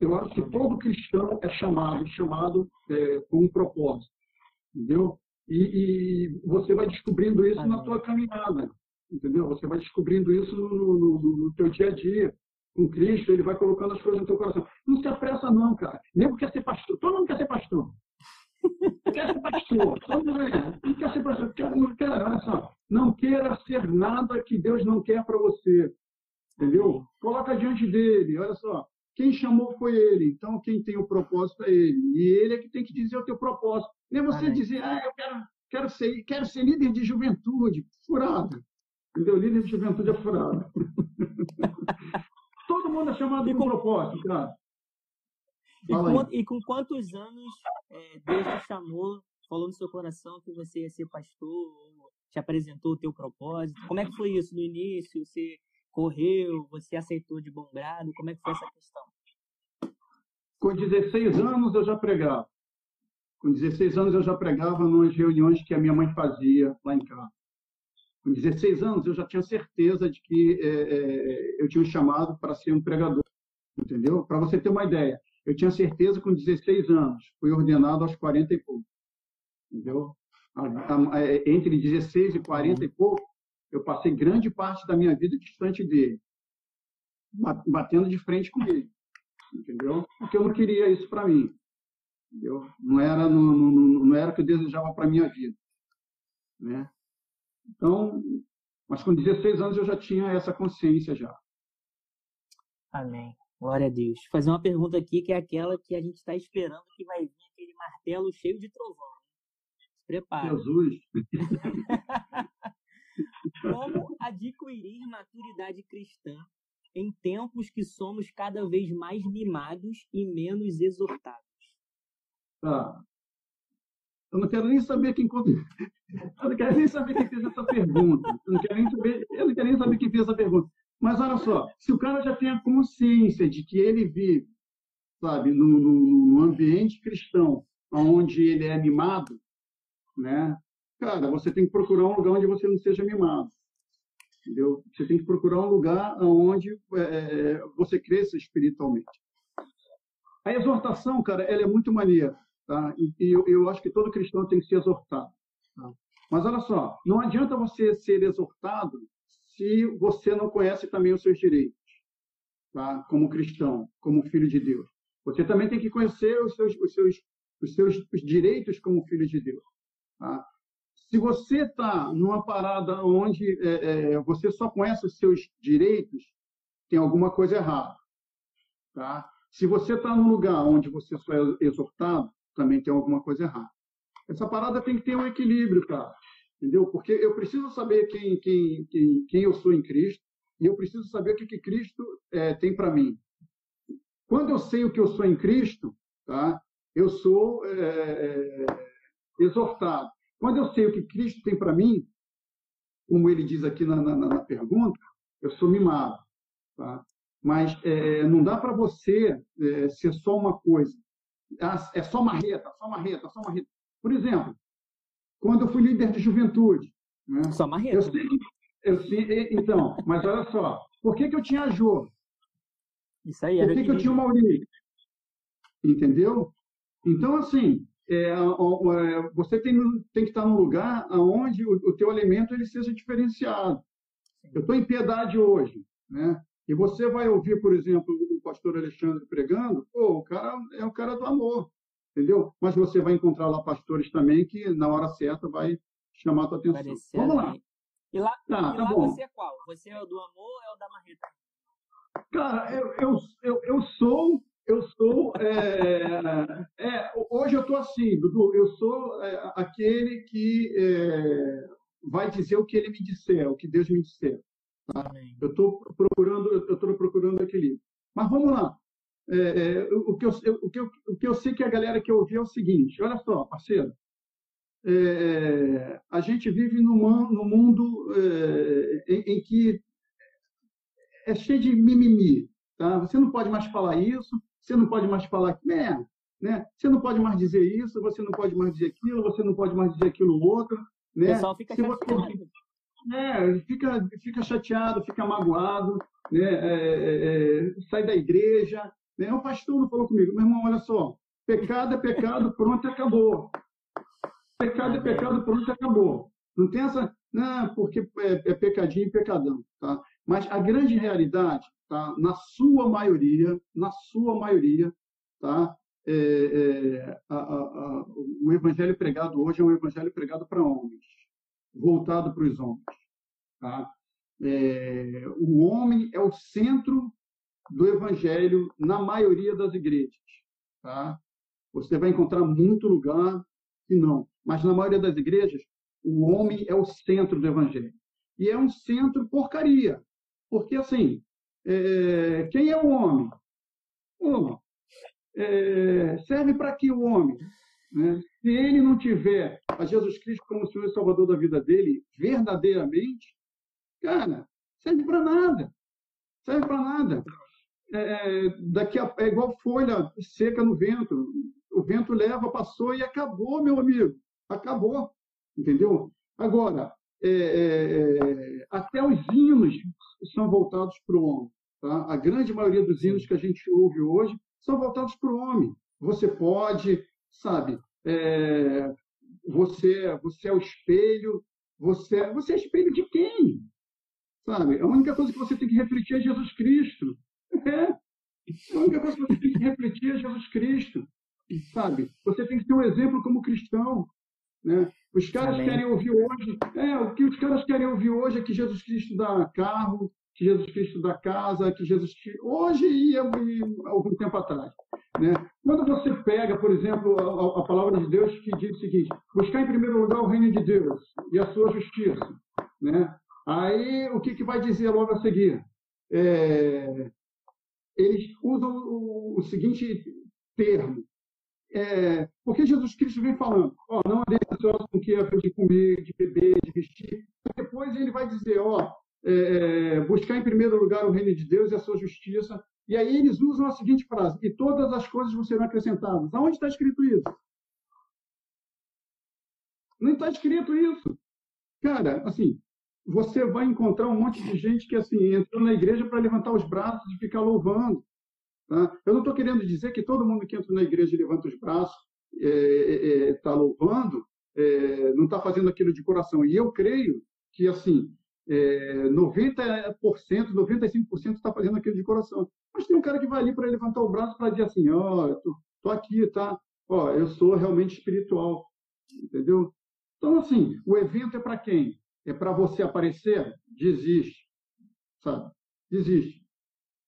Eu acho que todo cristão é chamado, chamado é, com um propósito, entendeu? E, e, você vai descobrindo isso na tua caminhada, entendeu? Você vai descobrindo isso no, no, no, teu dia a dia. Com Cristo, ele vai colocando as coisas no teu coração. Não se apressa não, cara. Nem porque quer ser pastor. Todo mundo quer ser pastor quer ser pastor. Não quer ser pastor. Quer, não, quer, olha só, não queira ser nada que Deus não quer para você. Entendeu? Coloca diante dele. Olha só. Quem chamou foi ele. Então, quem tem o propósito é ele. E ele é que tem que dizer o teu propósito. Nem você dizer, ah, eu quero, quero, ser, quero ser líder de juventude. Furada. Entendeu? Líder de juventude é furada. Todo mundo é chamado com propósito, cara. E com, e com, quantos anos é, Deus te chamou, falou no seu coração que você ia ser pastor, te apresentou o teu propósito? Como é que foi isso no início? Você correu, você aceitou de bom grado? Como é que foi essa questão? Com 16 anos eu já pregava. Com 16 anos eu já pregava nas reuniões que a minha mãe fazia lá em casa. Com 16 anos eu já tinha certeza de que é, é, eu tinha um chamado para ser um pregador, entendeu? Para você ter uma ideia, eu tinha certeza com 16 anos, fui ordenado aos 40 e pouco. Entendeu? Entre 16 e 40 e pouco, eu passei grande parte da minha vida distante dele, batendo de frente com ele. Entendeu? Porque eu não queria isso para mim. Entendeu? Não era, não, não, não era o que eu desejava para minha vida. Né? Então, mas com 16 anos eu já tinha essa consciência já. Amém. Glória a Deus. Vou fazer uma pergunta aqui que é aquela que a gente está esperando que vai vir aquele martelo cheio de trovão. Se prepara. Jesus. Como adquirir maturidade cristã em tempos que somos cada vez mais mimados e menos exortados? Tá. Eu não quero nem saber quem eu não quero nem saber quem fez essa pergunta. Eu não quero nem saber, eu não quero nem saber quem fez essa pergunta. Mas olha só, se o cara já tem a consciência de que ele vive, sabe, no, no ambiente cristão, onde ele é mimado, né? Cara, você tem que procurar um lugar onde você não seja mimado. Entendeu? Você tem que procurar um lugar onde é, é, você cresça espiritualmente. A exortação, cara, ela é muito maneira. Tá? E, e eu, eu, acho que todo cristão tem que ser exortado. Tá? Mas olha só, não adianta você ser exortado se você não conhece também os seus direitos, tá? como cristão, como filho de Deus. Você também tem que conhecer os seus, os seus, os seus os direitos como filho de Deus. Tá? Se você está numa parada onde é, é, você só conhece os seus direitos, tem alguma coisa errada. Tá? Se você está num lugar onde você só é exortado, também tem alguma coisa errada. Essa parada tem que ter um equilíbrio, cara. Entendeu? Porque eu preciso saber quem, quem, quem, quem eu sou em Cristo e eu preciso saber o que, que Cristo é, tem para mim. Quando eu sei o que eu sou em Cristo, tá? eu sou é, é, exortado. Quando eu sei o que Cristo tem para mim, como ele diz aqui na, na, na, pergunta, eu sou mimado. Tá? Mas é, não dá para você é, ser só uma coisa. Ah, é só marreta, só marreta, só marreta. Por exemplo, quando eu fui líder de juventude. Né? Só marreta. Eu sei que, eu sei, então, mas olha só, por que, que eu tinha a Jô? Isso aí Por que, que eu tinha o Maurício? Entendeu? Então, assim, é, é, você tem, tem que estar num lugar onde o, o teu alimento ele seja diferenciado. Eu estou em piedade hoje, né? E você vai ouvir, por exemplo, o pastor Alexandre pregando, pô, o cara é o cara do amor, entendeu? Mas você vai encontrar lá pastores também que na hora certa vai chamar a tua atenção. Vamos lá. E lá, tá, e tá lá você é qual? Você é o do amor ou é o da marreta? Cara, eu, eu, eu, eu sou eu sou. É, é, hoje eu estou assim, Dudu, eu sou é, aquele que é, vai dizer o que ele me disser, o que Deus me disser. Tá? Eu estou procurando, eu estou procurando equilíbrio. Mas vamos lá. É, é, o, que eu, o, que eu, o que eu sei que a galera quer ouvir é o seguinte: olha só, parceiro. É, a gente vive num, num mundo em, em que é cheio de mimimi. Tá? Você não pode mais falar isso, você não pode mais falar, né, né? Você não pode mais dizer isso, você não pode mais dizer aquilo, você não pode mais dizer aquilo outro, né? O pessoal fica chateado. é, fica, fica chateado, fica magoado, né? É, é, é, sai da igreja. Né? O pastor não falou comigo, meu irmão, olha só, pecado é pecado, pronto, acabou. Pecado é pecado, pronto, acabou. Não tem essa, não, porque é, é pecadinho e pecadão, tá? Mas a grande realidade tá? na sua maioria, na sua maioria, tá? É, é, a, a, a, o evangelho pregado hoje é um evangelho pregado para homens, voltado para os homens. Tá? É, o homem é o centro do evangelho na maioria das igrejas. Tá? Você vai encontrar muito lugar que não, mas na maioria das igrejas, o homem é o centro do evangelho. E é um centro porcaria, porque assim, é, quem é o homem? Uma, é, serve para que o homem? Né? Se ele não tiver a Jesus Cristo como Senhor e Salvador da vida dele, verdadeiramente, cara, serve para nada. Serve para nada. É, daqui a, é igual folha seca no vento. O vento leva, passou e acabou, meu amigo. Acabou. Entendeu? Agora, é, é, é até os hinos são voltados para o homem. Tá? A grande maioria dos hinos que a gente ouve hoje são voltados para o homem. Você pode, sabe, é, você, você é o espelho, você, você é espelho de quem? Sabe? A única coisa que você tem que refletir é Jesus Cristo. É. A única coisa que você tem que refletir é Jesus Cristo. Sabe? Você tem que ter um exemplo como cristão. Né? Os caras Amém. querem ouvir hoje. É, o que os caras querem ouvir hoje é que Jesus Cristo dá carro, que Jesus Cristo da casa, que Jesus hoje e, algum tempo atrás. Né? Quando você pega, por exemplo, a, a, palavra de Deus que diz o seguinte: buscar em primeiro lugar o reino de Deus e a sua justiça, né? Aí o que, que vai dizer logo a seguir? É, eles usam o, o seguinte termo: é, porque Jesus Cristo vem falando, ó, não andeis ansiosos com o que é de comer, de beber, de vestir. Depois ele vai dizer, ó, é, é, buscar em primeiro lugar o reino de Deus e a sua justiça. E aí eles usam a seguinte frase: e todas as coisas vão ser acrescentadas. Aonde está escrito isso? Não está escrito isso. Cara, assim, você vai encontrar um monte de gente que assim entrou na igreja para levantar os braços e ficar louvando. Tá? Eu não estou querendo dizer que todo mundo que entra na igreja e levanta os braços está é, é, é tá louvando, é, não está fazendo aquilo de coração. E eu creio que assim é, 90%, 95% está fazendo aquilo de coração. Mas tem um cara que vai ali para levantar o braço para dizer assim, ó, oh, eu tô, tô, aqui, tá? Ó, eu sou realmente espiritual, entendeu? Então, assim, o evento é para quem? É para você aparecer? Desiste, sabe? Desiste,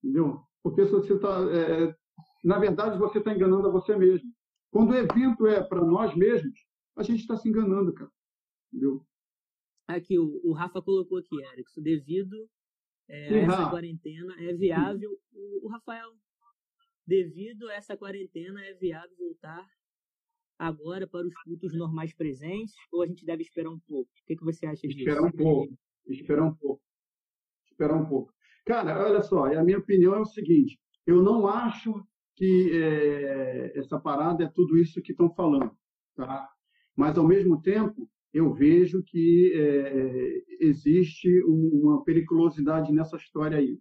entendeu? Porque se você está, é, na verdade, você está enganando a você mesmo. Quando o evento é para nós mesmos, a gente está se enganando, cara. Entendeu? Aqui, o, o Rafa colocou aqui, Erickson, devido é, a essa quarentena, é viável. O, o, Rafael, devido a essa quarentena, é viável voltar agora para os cultos normais presentes ou a gente deve esperar um pouco? O que, que você acha disso? Esperar um pouco. Esperar um pouco. Esperar um pouco. Cara, olha só, a minha opinião é o seguinte: eu não acho que é, essa parada é tudo isso que estão falando, tá? Mas ao mesmo tempo eu vejo que é, existe uma periculosidade nessa história aí.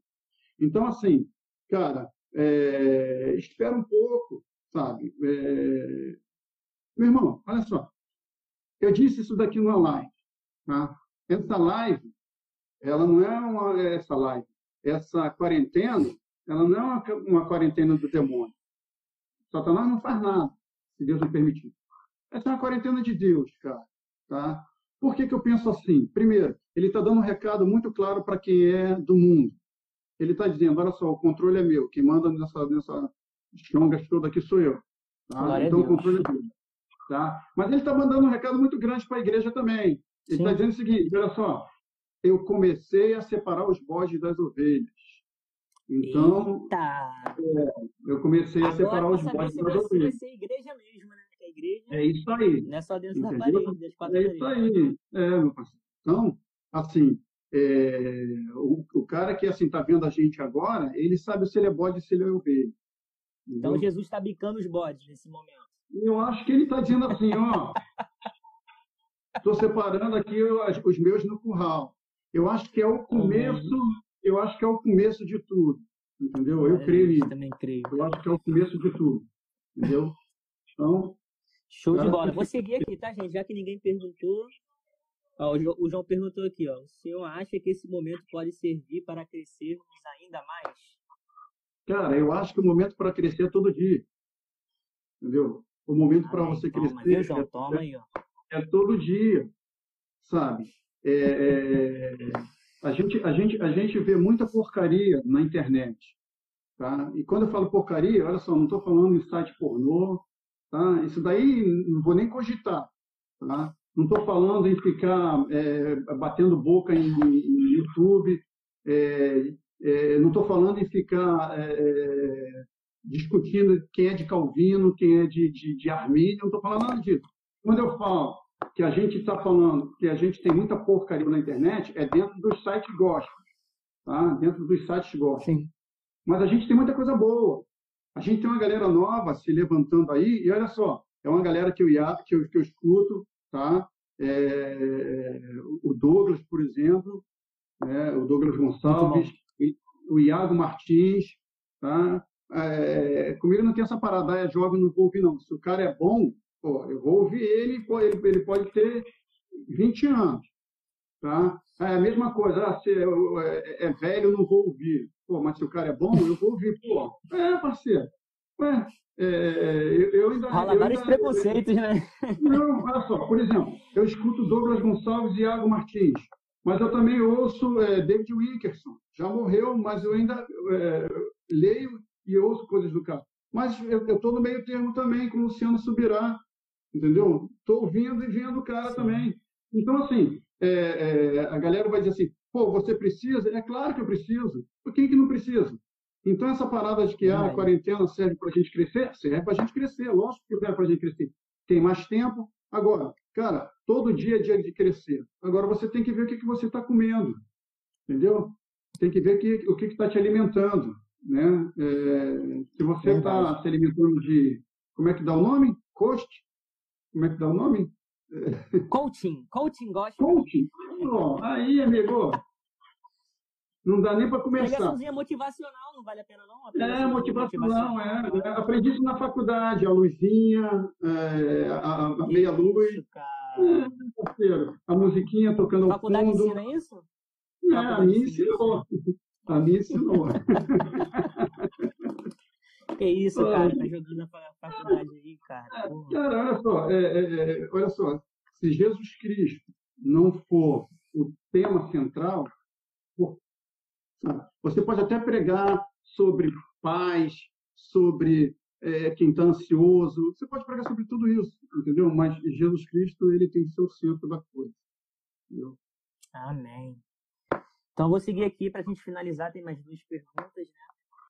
Então, assim, cara, é, espera um pouco, sabe? É, meu irmão, olha só. Eu disse isso daqui numa live. Tá? Essa live, ela não é uma, essa live. Essa quarentena, ela não é uma, uma quarentena do demônio. Satanás não faz nada, se Deus me permitir. Essa é uma quarentena de Deus, cara. Tá? Por que, que eu penso assim? Primeiro, ele está dando um recado muito claro para quem é do mundo. Ele está dizendo: olha só, o controle é meu, quem manda nessa, nessa chongas toda aqui sou eu. Tá? Então o controle é meu. Tá? Mas ele está mandando um recado muito grande para a igreja também. Ele está dizendo o seguinte: olha só, eu comecei a separar os bodes das ovelhas. Então, é, eu comecei a separar os bodes das ovelhas. Vai ser igreja mesmo, né? a igreja. É isso aí. Não é só dentro Entendeu? da parede, das quatro É isso aí. É, meu parceiro. Então, assim, é, o, o, cara que assim está vendo a gente agora, ele sabe se ele é bode ou se ele é ovelha. Então Jesus está bicando os bodes nesse momento. Eu acho que ele está dizendo assim, ó, estou separando aqui os meus no curral. Eu acho que é o começo, eu acho que é o começo de tudo, entendeu? Eu creio nisso. Também creio. Eu acho que é o começo de tudo, entendeu? Então, Show de bola. Vou seguir aqui, tá, gente? Já que ninguém perguntou. Ó, o, João, perguntou aqui, ó. O senhor acha que esse momento pode servir para crescermos ainda mais? Cara, eu acho que o momento para crescer é todo dia. Entendeu? O momento para você toma, crescer. Viu, João? Toma é, aí, ó. É todo dia. Sabe? É, é, a, gente, a, gente, a gente vê muita porcaria na internet. Tá? E quando eu falo porcaria, olha só, não estou falando em site pornô, Tá? Isso daí não vou nem cogitar. Tá? Não estou falando em ficar é, batendo boca em, em YouTube, é, é, não estou falando em ficar é, discutindo quem é de Calvino, quem é de, de, de Armínio, não estou falando nada disso. Quando eu falo que a gente está falando que a gente tem muita porcaria na internet, é dentro dos sites gospel, tá? dentro dos sites gospel. Sim. Mas a gente tem muita coisa boa. A gente tem uma galera nova se levantando aí, e olha só, é uma galera que eu, que eu, que eu escuto, tá? É, o Douglas, por exemplo, né? o Douglas Gonçalves, o Iago Martins, tá? É, comigo não tem essa parada, é jovem, não vou ouvir, não. Se o cara é bom, pô, eu vou ouvir ele, pô, ele, ele pode ter 20 anos, tá? É a mesma coisa, ah, se é, é, é velho, eu não vou ouvir. Pô, mas se o cara é bom, eu vou ouvir. Pô, é, parceiro. Ué, é, eu, eu ainda. Rola eu vários ainda, preconceitos, eu, né? Não, olha só, por exemplo, eu escuto Douglas Gonçalves e Iago Martins, mas eu também ouço é, David Wickerson. Já morreu, mas eu ainda é, leio e ouço coisas do cara. Mas eu estou no meio termo também com o Luciano Subirá, entendeu? Estou ouvindo e vendo o cara Sim. também. Então, assim, é, é, a galera vai dizer assim, pô, você precisa? É claro que eu preciso. Por quem que não precisa? Então, essa parada de que ah, a quarentena serve para a gente crescer, serve para a gente crescer, lógico que serve para a gente crescer. Tem mais tempo. Agora, cara, todo dia é dia de crescer. Agora, você tem que ver o que, que você está comendo, entendeu? Tem que ver que, o que está te alimentando, né? É, se você está se alimentando de, como é que dá o nome? Coach? Como é que dá o nome? Coaching. Coaching, gosta. Coaching. Oh, aí, amigo. Não dá nem para começar. Pregaçãozinha motivacional, não vale a pena não? É, motivacional, é. é. Aprendi isso na faculdade, a luzinha, é, a, a meia luz. É. A musiquinha tocando ao fundo. Faculdade ensina isso? É, a mim ensinou. A mim ensinou. Que isso, cara, tá jogando na faculdade aí, cara. É, cara, olha só, é, é, é, olha só, se Jesus Cristo não for o tema central, você pode até pregar sobre paz, sobre é, quem está ansioso, você pode pregar sobre tudo isso, entendeu? Mas Jesus Cristo, ele tem que ser o centro da coisa. Entendeu? Amém. Então, vou seguir aqui para a gente finalizar. Tem mais duas perguntas, né?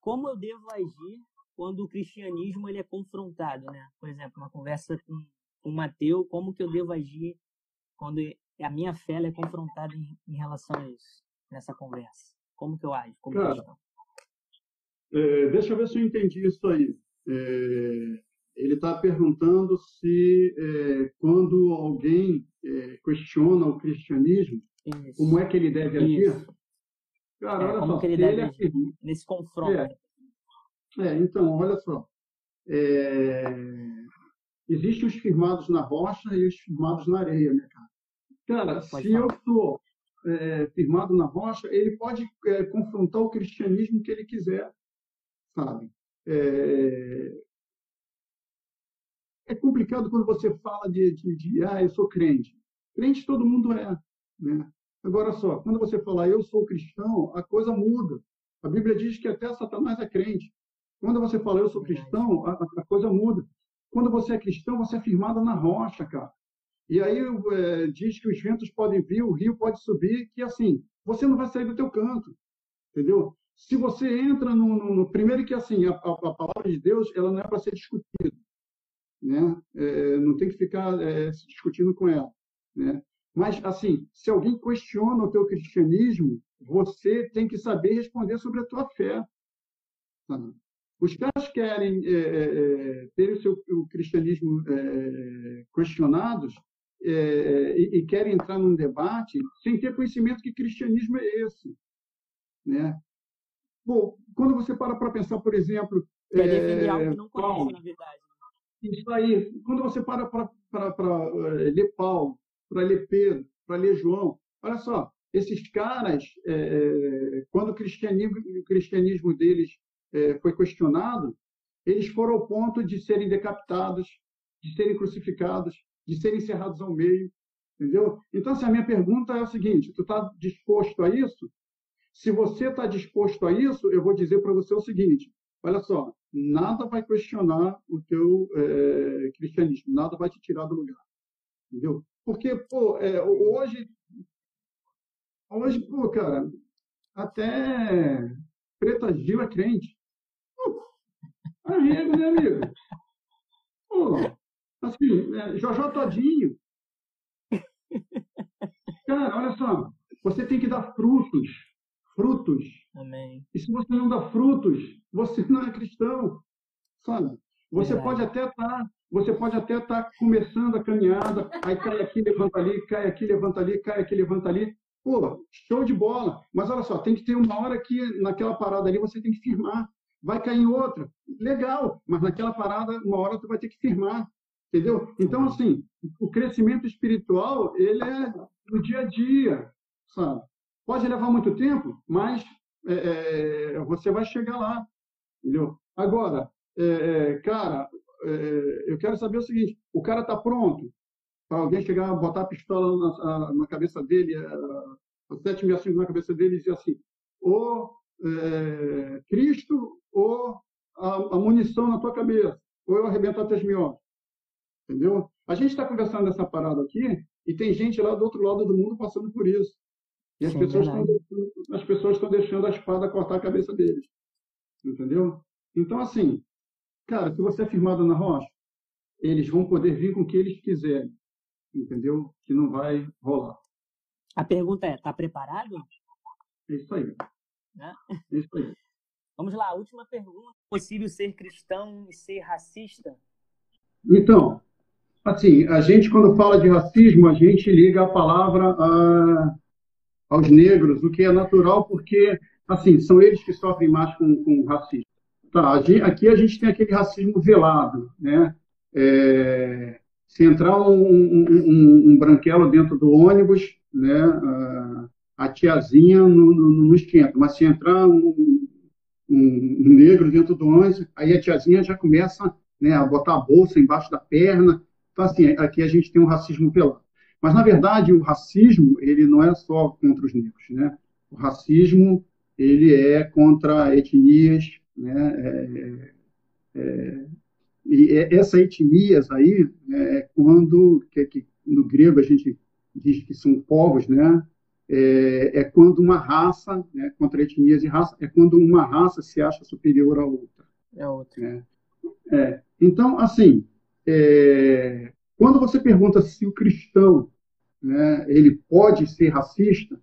Como eu devo agir quando o cristianismo ele é confrontado, né? Por exemplo, uma conversa com, com o Mateu, como que eu devo agir quando a minha fé é confrontada em, em, relação a isso, nessa conversa? Como que eu ajo? Como Cara, é, deixa eu ver se eu entendi isso aí. É, ele está perguntando se é, quando alguém é, questiona o cristianismo, isso. como é que ele deve agir? Isso. Cara, é, olha como só, que ele deve ele agir nesse confronto. É, é, então, olha só. É... Existem os firmados na rocha e os firmados na areia, né, cara? Cara, se falar. eu estou é, firmado na rocha, ele pode é, confrontar o cristianismo que ele quiser, sabe? É, é complicado quando você fala de, de, de, ah, eu sou crente. Crente todo mundo é, né? Agora só, quando você fala eu sou cristão, a coisa muda. A Bíblia diz que até Satanás é crente. Quando você fala eu sou cristão, a, a coisa muda. Quando você é cristão, você é firmado na rocha, cara. E aí é, diz que os ventos podem vir, o rio pode subir, que assim, você não vai sair do teu canto, entendeu? Se você entra no, no, no primeiro que assim, a, a, palavra de Deus, ela não é para ser discutida, né? É, não tem que ficar é, se discutindo com ela, né? Mas assim, se alguém questiona o teu cristianismo, você tem que saber responder sobre a tua fé. Sabe? Os caras querem é, é, é, ter o seu o cristianismo é, questionados é, e, e, querem entrar num debate sem ter conhecimento que cristianismo é esse, né? Bom, quando você para para pensar, por exemplo, Quer defender algo que não conhece, Paulo, na verdade. Né? Isso aí. Quando você para para ler Paulo, para ler Pedro, para ler João, olha só, esses caras, é, quando o cristianismo, o cristianismo deles é, foi questionado, eles foram ao ponto de serem decapitados, de serem crucificados, de serem encerrados ao meio, entendeu? Então, assim, a minha pergunta é o seguinte: tu está disposto a isso? Se você está disposto a isso, eu vou dizer para você o seguinte: olha só, nada vai questionar o teu é, cristianismo, nada vai te tirar do lugar, entendeu? Porque, pô, é, hoje, hoje, pô, cara, até Preta Gil é crente. Arrego, né, amigo? Pô, assim, é, Jojó Todinho. Cara, olha só, você tem que dar frutos. Frutos. Amém. E se você não dá frutos, você não é cristão. Sabe? Você Verdade. pode até estar, tá, você pode até estar tá começando a caminhada, aí cai aqui, levanta ali, cai aqui, levanta ali, cai aqui, levanta ali. Pô, show de bola. Mas olha só, tem que ter uma hora que naquela parada ali você tem que firmar vai cair em outra. Legal, mas naquela parada, uma hora tu vai ter que firmar, entendeu? Então, assim, o crescimento espiritual, ele é no dia a dia, sabe? Pode levar muito tempo, mas é, é, você vai chegar lá, entendeu? Agora, é, é cara, é, eu quero saber o seguinte, o cara está pronto para alguém chegar, botar a pistola na, na cabeça dele, a, a 765 na cabeça dele e dizer assim, ô é, Cristo ou a, a, munição na tua cabeça, ou eu arrebentar teus miolos. Entendeu? A gente está conversando essa parada aqui e tem gente lá do outro lado do mundo passando por isso. E as, Sim, pessoas, estão, as pessoas estão deixando a espada cortar a cabeça deles. Entendeu? Então, assim, cara, se você é firmado na rocha, eles vão poder vir com o que eles quiserem. Entendeu? Que não vai rolar. A pergunta é, tá preparado? É isso aí. Né? É isso aí. Vamos lá, última pergunta. É possível ser cristão e ser racista? Então, assim, a gente quando fala de racismo, a gente liga a palavra a, aos negros, o que é natural porque, assim, são eles que sofrem mais com, com racismo. Tá, aqui a gente tem aquele racismo velado, né? É, se entrar um, um, um, um, branquelo dentro do ônibus, né, a, tiazinha não, não, não, esquenta, mas se entrar um, negro dentro do ônibus, aí a tiazinha já começa né, a botar a bolsa embaixo da perna. Então, assim, aqui a gente tem um racismo velado. Mas, na verdade, o racismo, ele não é só contra os negros, né? O racismo, ele é contra etnias, né? É, é, e essa etnias aí né, é quando, que, que, no grego a gente diz que são povos, né? É, é quando uma raça, né, contra etnias e raça, é quando uma raça se acha superior à outra. É outra. Né? É. Então, assim, é, quando você pergunta se o cristão né, ele pode ser racista,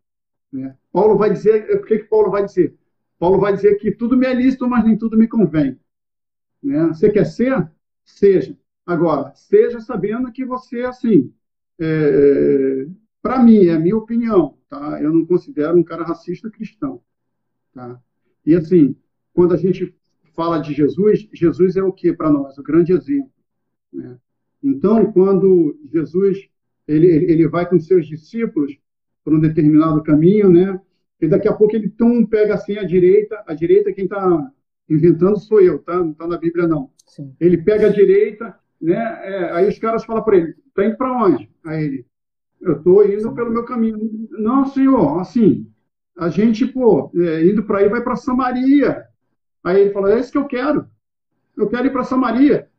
né, Paulo vai dizer, o que, que Paulo vai dizer? Paulo vai dizer que tudo me é lícito, mas nem tudo me convém. Né? Você quer ser? Seja. Agora, seja sabendo que você, assim, é, para mim, é a minha opinião, tá? Eu não considero um cara racista cristão, tá? E assim, quando a gente fala de Jesus, Jesus é o que para nós? O grande exemplo. Né? Então, quando Jesus ele, ele vai com seus discípulos por um determinado caminho, né? E daqui a pouco ele tum, pega assim a direita, a direita quem está inventando sou eu, tá? Não está na Bíblia não. Sim. Ele pega a direita, né? É, aí os caras falam para ele, tá indo para onde? Aí ele, eu estou indo Sim. pelo meu caminho. Não, senhor, assim, a gente, pô, é, indo para aí vai para Samaria. Aí ele falou: é isso que eu quero. Eu quero ir para Samaria.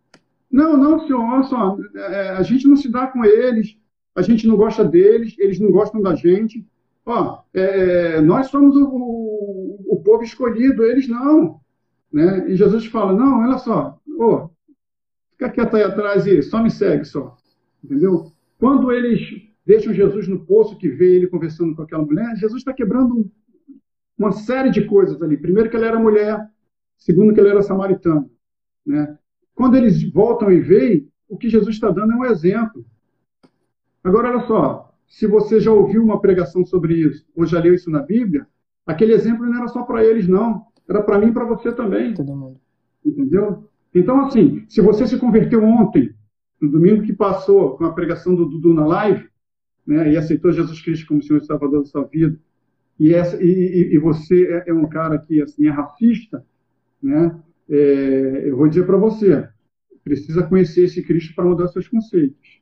Não, não, senhor, olha só, é, a gente não se dá com eles, a gente não gosta deles, eles não gostam da gente. Ó, é, nós somos o, o, o, povo escolhido, eles não. Né? E Jesus fala: não, olha só, fica quieto aí atrás e só me segue só. Entendeu? Quando eles deixam Jesus no poço que vê ele conversando com aquela mulher, Jesus está quebrando uma série de coisas ali. Primeiro que ele era mulher, segundo que ele era samaritano. Né? Quando eles voltam e veem, o que Jesus está dando é um exemplo. Agora, olha só, se você já ouviu uma pregação sobre isso, ou já leu isso na Bíblia, aquele exemplo não era só para eles, não. Era para mim e para você também. Todo mundo. Entendeu? Então, assim, se você se converteu ontem, no domingo que passou, com a pregação do Dudu na live, né, e aceitou Jesus Cristo como Senhor e Salvador da sua vida, e, essa, e, e você é, é, um cara que assim, é racista, né? É, eu vou dizer para você, precisa conhecer esse Cristo para mudar seus conceitos.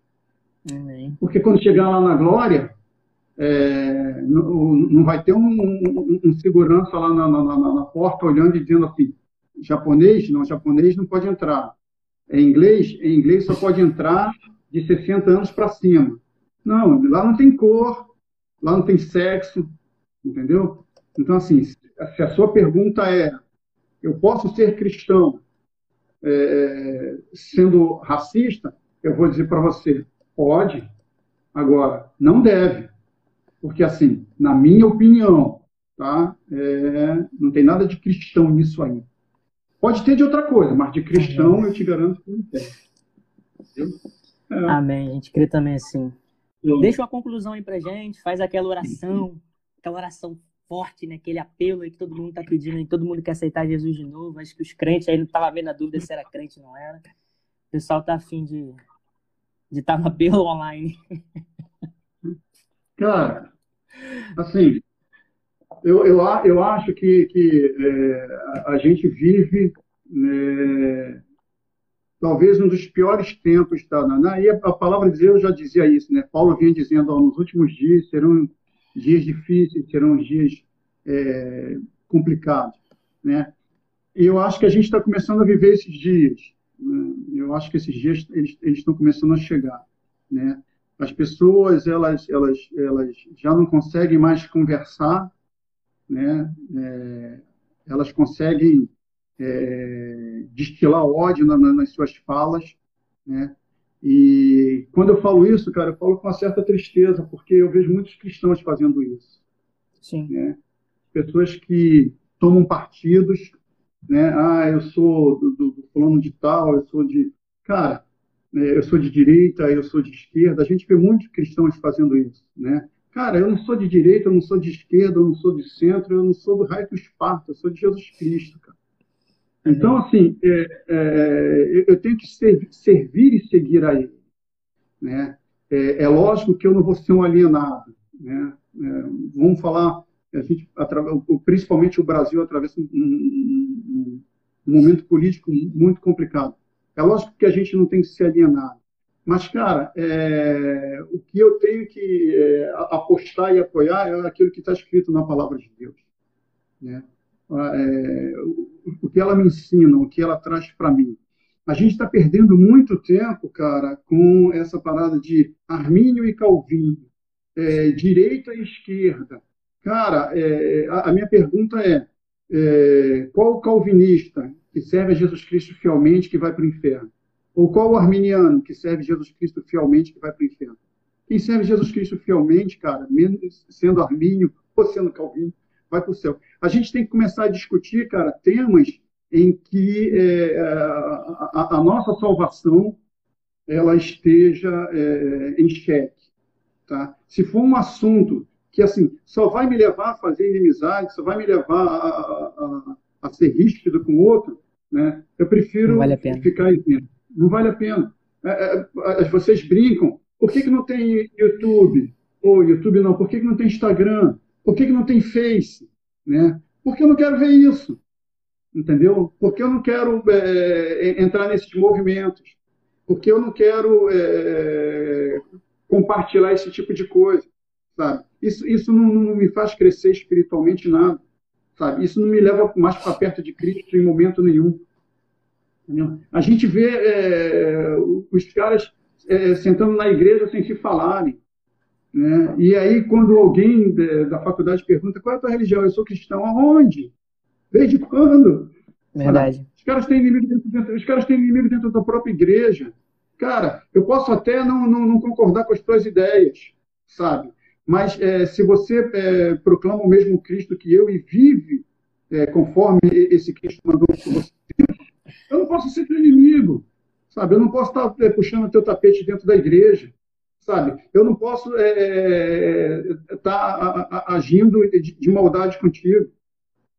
Amém. Porque quando chegar lá na glória, é, não, não, vai ter um, um, um segurança lá na, na, na, na, porta olhando e dizendo assim, japonês? Não, japonês não pode entrar. É inglês? Em inglês só pode entrar de 60 anos para cima. Não, lá não tem cor, lá não tem sexo, entendeu? Então, assim, se a sua pergunta é eu posso ser cristão é, sendo racista? Eu vou dizer para você, pode. Agora, não deve. Porque, assim, na minha opinião, tá? É, não tem nada de cristão nisso aí. Pode ter de outra coisa, mas de cristão eu te garanto que não tem. É. Amém. A gente crê também assim. Sim. Deixa uma conclusão aí pra gente, faz aquela oração, aquela oração forte, né? Aquele apelo aí que todo mundo está pedindo, aí, todo mundo quer aceitar Jesus de novo. Acho que os crentes aí não estavam vendo a dúvida se era crente ou não era. O pessoal tá afim de de estar no apelo online. Cara, assim, eu, eu, eu acho que, que é, a gente vive é, talvez um dos piores tempos da tá? e a, a palavra de Deus já dizia isso, né? Paulo vinha dizendo, ó, nos últimos dias serão dias difíceis, serão dias é, complicados, né? E eu acho que a gente está começando a viver esses dias. Né? Eu acho que esses dias eles, eles estão começando a chegar, né? As pessoas elas elas elas já não conseguem mais conversar, né? É, elas conseguem é, destilar ódio na, na, nas suas falas, né? E quando eu falo isso, cara, eu falo com uma certa tristeza, porque eu vejo muitos cristãos fazendo isso. Sim. Né? Pessoas que tomam partidos, né? Ah, eu sou do, do, do fulano de tal, eu sou de. Cara, é, eu sou de direita, eu sou de esquerda. A gente vê muitos cristãos fazendo isso, né? Cara, eu não sou de direita, eu não sou de esquerda, eu não sou de centro, eu não sou do raio do Esparta, eu sou de Jesus Cristo, cara. Então, assim, é, é, eu tenho que ser, servir e seguir a Ele. Né? É, é, lógico que eu não vou ser um alienado. Né? É, vamos falar, a gente, principalmente o Brasil atravessa um, um, um, momento político muito complicado. É lógico que a gente não tem que ser alienado. Mas, cara, é, o que eu tenho que é, apostar e apoiar é aquilo que está escrito na palavra de Deus. Né? é, o que ela me ensina, o que ela traz para mim. A gente está perdendo muito tempo, cara, com essa parada de Armínio e Calvino, é, direita e esquerda. Cara, é, a, a, minha pergunta é, é, qual o calvinista que serve a Jesus Cristo fielmente que vai para o inferno? Ou qual o arminiano que serve Jesus Cristo fielmente que vai para o inferno? Quem serve Jesus Cristo fielmente, cara, sendo armínio ou sendo calvino, vai para o céu. A gente tem que começar a discutir, cara, temas em que é, a, a, nossa salvação ela esteja é, em xeque. Tá? Se for um assunto que assim só vai me levar a fazer inimizade, só vai me levar a, a, a ser ríspido com o outro, né? eu prefiro vale ficar isento. Não vale a pena. É, é, vocês brincam, por que, que não tem YouTube? Ou YouTube não, por que, que não tem Instagram? Por que, que não tem Face? Né? Porque eu não quero ver isso. Entendeu? Porque eu não quero é, entrar nesses movimentos. Porque eu não quero é, compartilhar esse tipo de coisa. Sabe? Isso, isso não, não me faz crescer espiritualmente nada. Sabe? Isso não me leva mais para perto de Cristo em momento nenhum. Entendeu? A gente vê é, os caras é, sentando na igreja sem se falarem. Né? E aí, quando alguém da faculdade pergunta qual é a tua religião, eu sou cristão, aonde? Desde quando? Verdade. Os caras têm inimigo dentro, os caras têm inimigo dentro da própria igreja. Cara, eu posso até não, não, não concordar com as tuas ideias, sabe? Mas é, se você é, proclama o mesmo Cristo que eu e vive é, conforme esse Cristo mandou que você, eu não posso ser teu inimigo, sabe? Eu não posso estar é, puxando teu tapete dentro da igreja sabe? Eu não posso estar é, é tá agindo de, de, maldade contigo,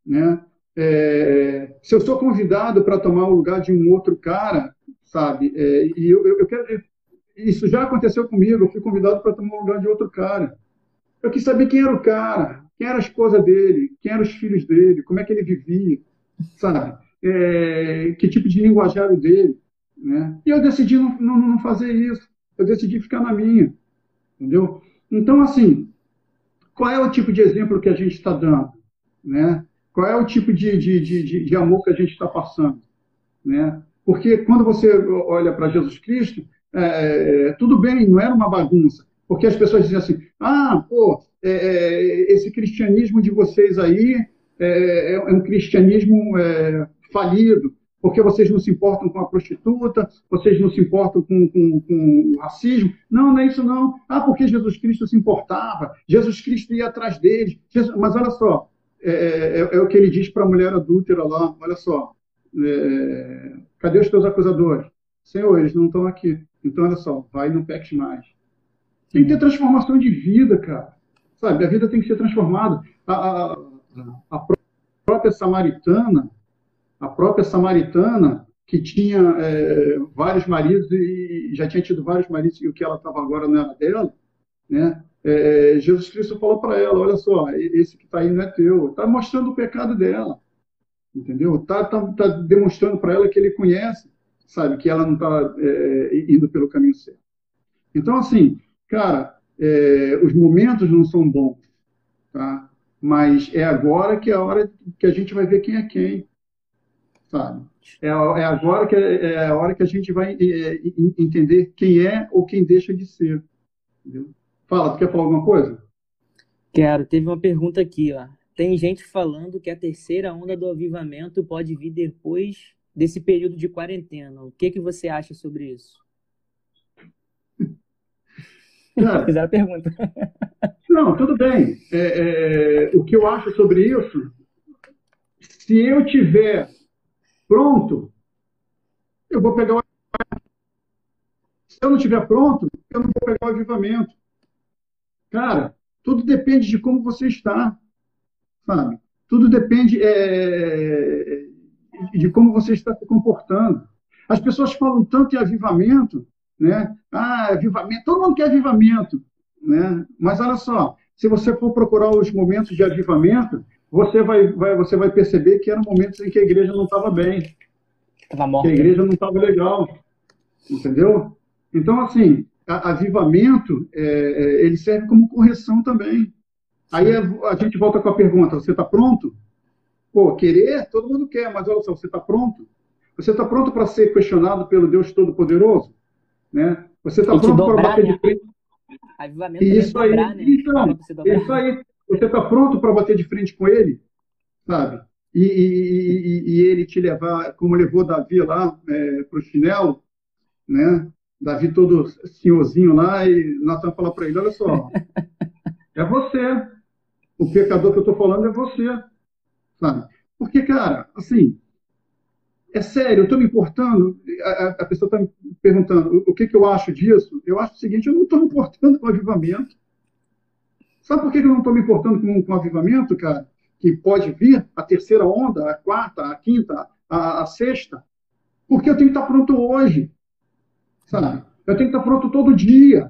né? É, se eu sou convidado para tomar o lugar de um outro cara, sabe? É, e eu, eu, quero, isso já aconteceu comigo. Eu fui convidado para tomar o lugar de outro cara. Eu quis saber quem era o cara, quem era a esposa dele, quem eram os filhos dele, como é que ele vivia, sabe? É, que tipo de linguajar dele, né? E eu decidi não, não, não fazer isso eu decidi ficar na minha. Entendeu? Então, assim, qual é o tipo de exemplo que a gente está dando? Né? Qual é o tipo de, de, de, de amor que a gente está passando? Né? Porque quando você olha para Jesus Cristo, é, tudo bem, não era uma bagunça. Porque as pessoas dizem assim: ah, pô, é, é esse cristianismo de vocês aí é, é um cristianismo é, falido porque vocês não se importam com a prostituta, vocês não se importam com, com, com, o racismo. Não, não é isso não. Ah, porque Jesus Cristo se importava, Jesus Cristo ia atrás deles. Jesus... Mas olha só, é, é, é, o que ele diz para a mulher adúltera lá, olha só, cadê os teus acusadores? Senhor, eles não estão aqui. Então, olha só, vai e não peques mais. Tem que ter transformação de vida, cara. Sabe, a vida tem que ser transformada. A, a, a própria samaritana, a própria samaritana, que tinha é, vários maridos e já tinha tido vários maridos e o que ela estava agora não era dela, né? É, Jesus Cristo falou para ela: Olha só, esse que está aí não é teu. Está mostrando o pecado dela, entendeu? Está tá, tá demonstrando para ela que ele conhece, sabe, que ela não está é, indo pelo caminho certo. Então, assim, cara, é, os momentos não são bons, tá? Mas é agora que é a hora que a gente vai ver quem é quem sabe? É, é agora que é, a hora que a gente vai é, entender quem é ou quem deixa de ser. Entendeu? Fala, tu quer falar alguma coisa? Quero. Teve uma pergunta aqui, ó. tem gente falando que a terceira onda do avivamento pode vir depois desse período de quarentena. O que, que você acha sobre isso? Cara, Fizeram a pergunta. Não, tudo bem. É, é, o que eu acho sobre isso, se eu tiver pronto, eu vou pegar o Se eu não tiver pronto, eu não vou pegar o avivamento. Cara, tudo depende de como você está, sabe? Tudo depende é, de como você está se comportando. As pessoas falam tanto em avivamento, né? Ah, avivamento, todo mundo quer avivamento, né? Mas olha só, se você for procurar os momentos de avivamento, você vai, vai, você vai perceber que eram momentos em que a igreja não estava bem, Tava que a igreja não estava legal, entendeu? Então, assim, a, avivamento, é, é, ele serve como correção também. Aí a, a gente volta com a pergunta, você está pronto? Pô, querer, todo mundo quer, mas olha só, você está pronto? Você está pronto para ser questionado pelo Deus Todo-Poderoso? Né? Você está pronto para bater né? de frente? Avivamento isso aí, dobrar, né? então, isso aí. Você está pronto para bater de frente com ele? Sabe? E, e, e, e, ele te levar, como levou Davi lá é, para o chinelo, né? Davi todo senhorzinho lá, e Natan fala para ele: Olha só, é você. O pecador que eu estou falando é você. Sabe? Porque, cara, assim, é sério, eu estou me importando. A, a pessoa está me perguntando o que, que eu acho disso. Eu acho o seguinte: eu não estou me importando com o avivamento. Sabe por que eu não estou me importando com, com o avivamento, cara? Que pode vir a terceira onda, a quarta, a quinta, a, a sexta. Porque eu tenho que estar pronto hoje. Sabe? Eu tenho que estar pronto todo dia.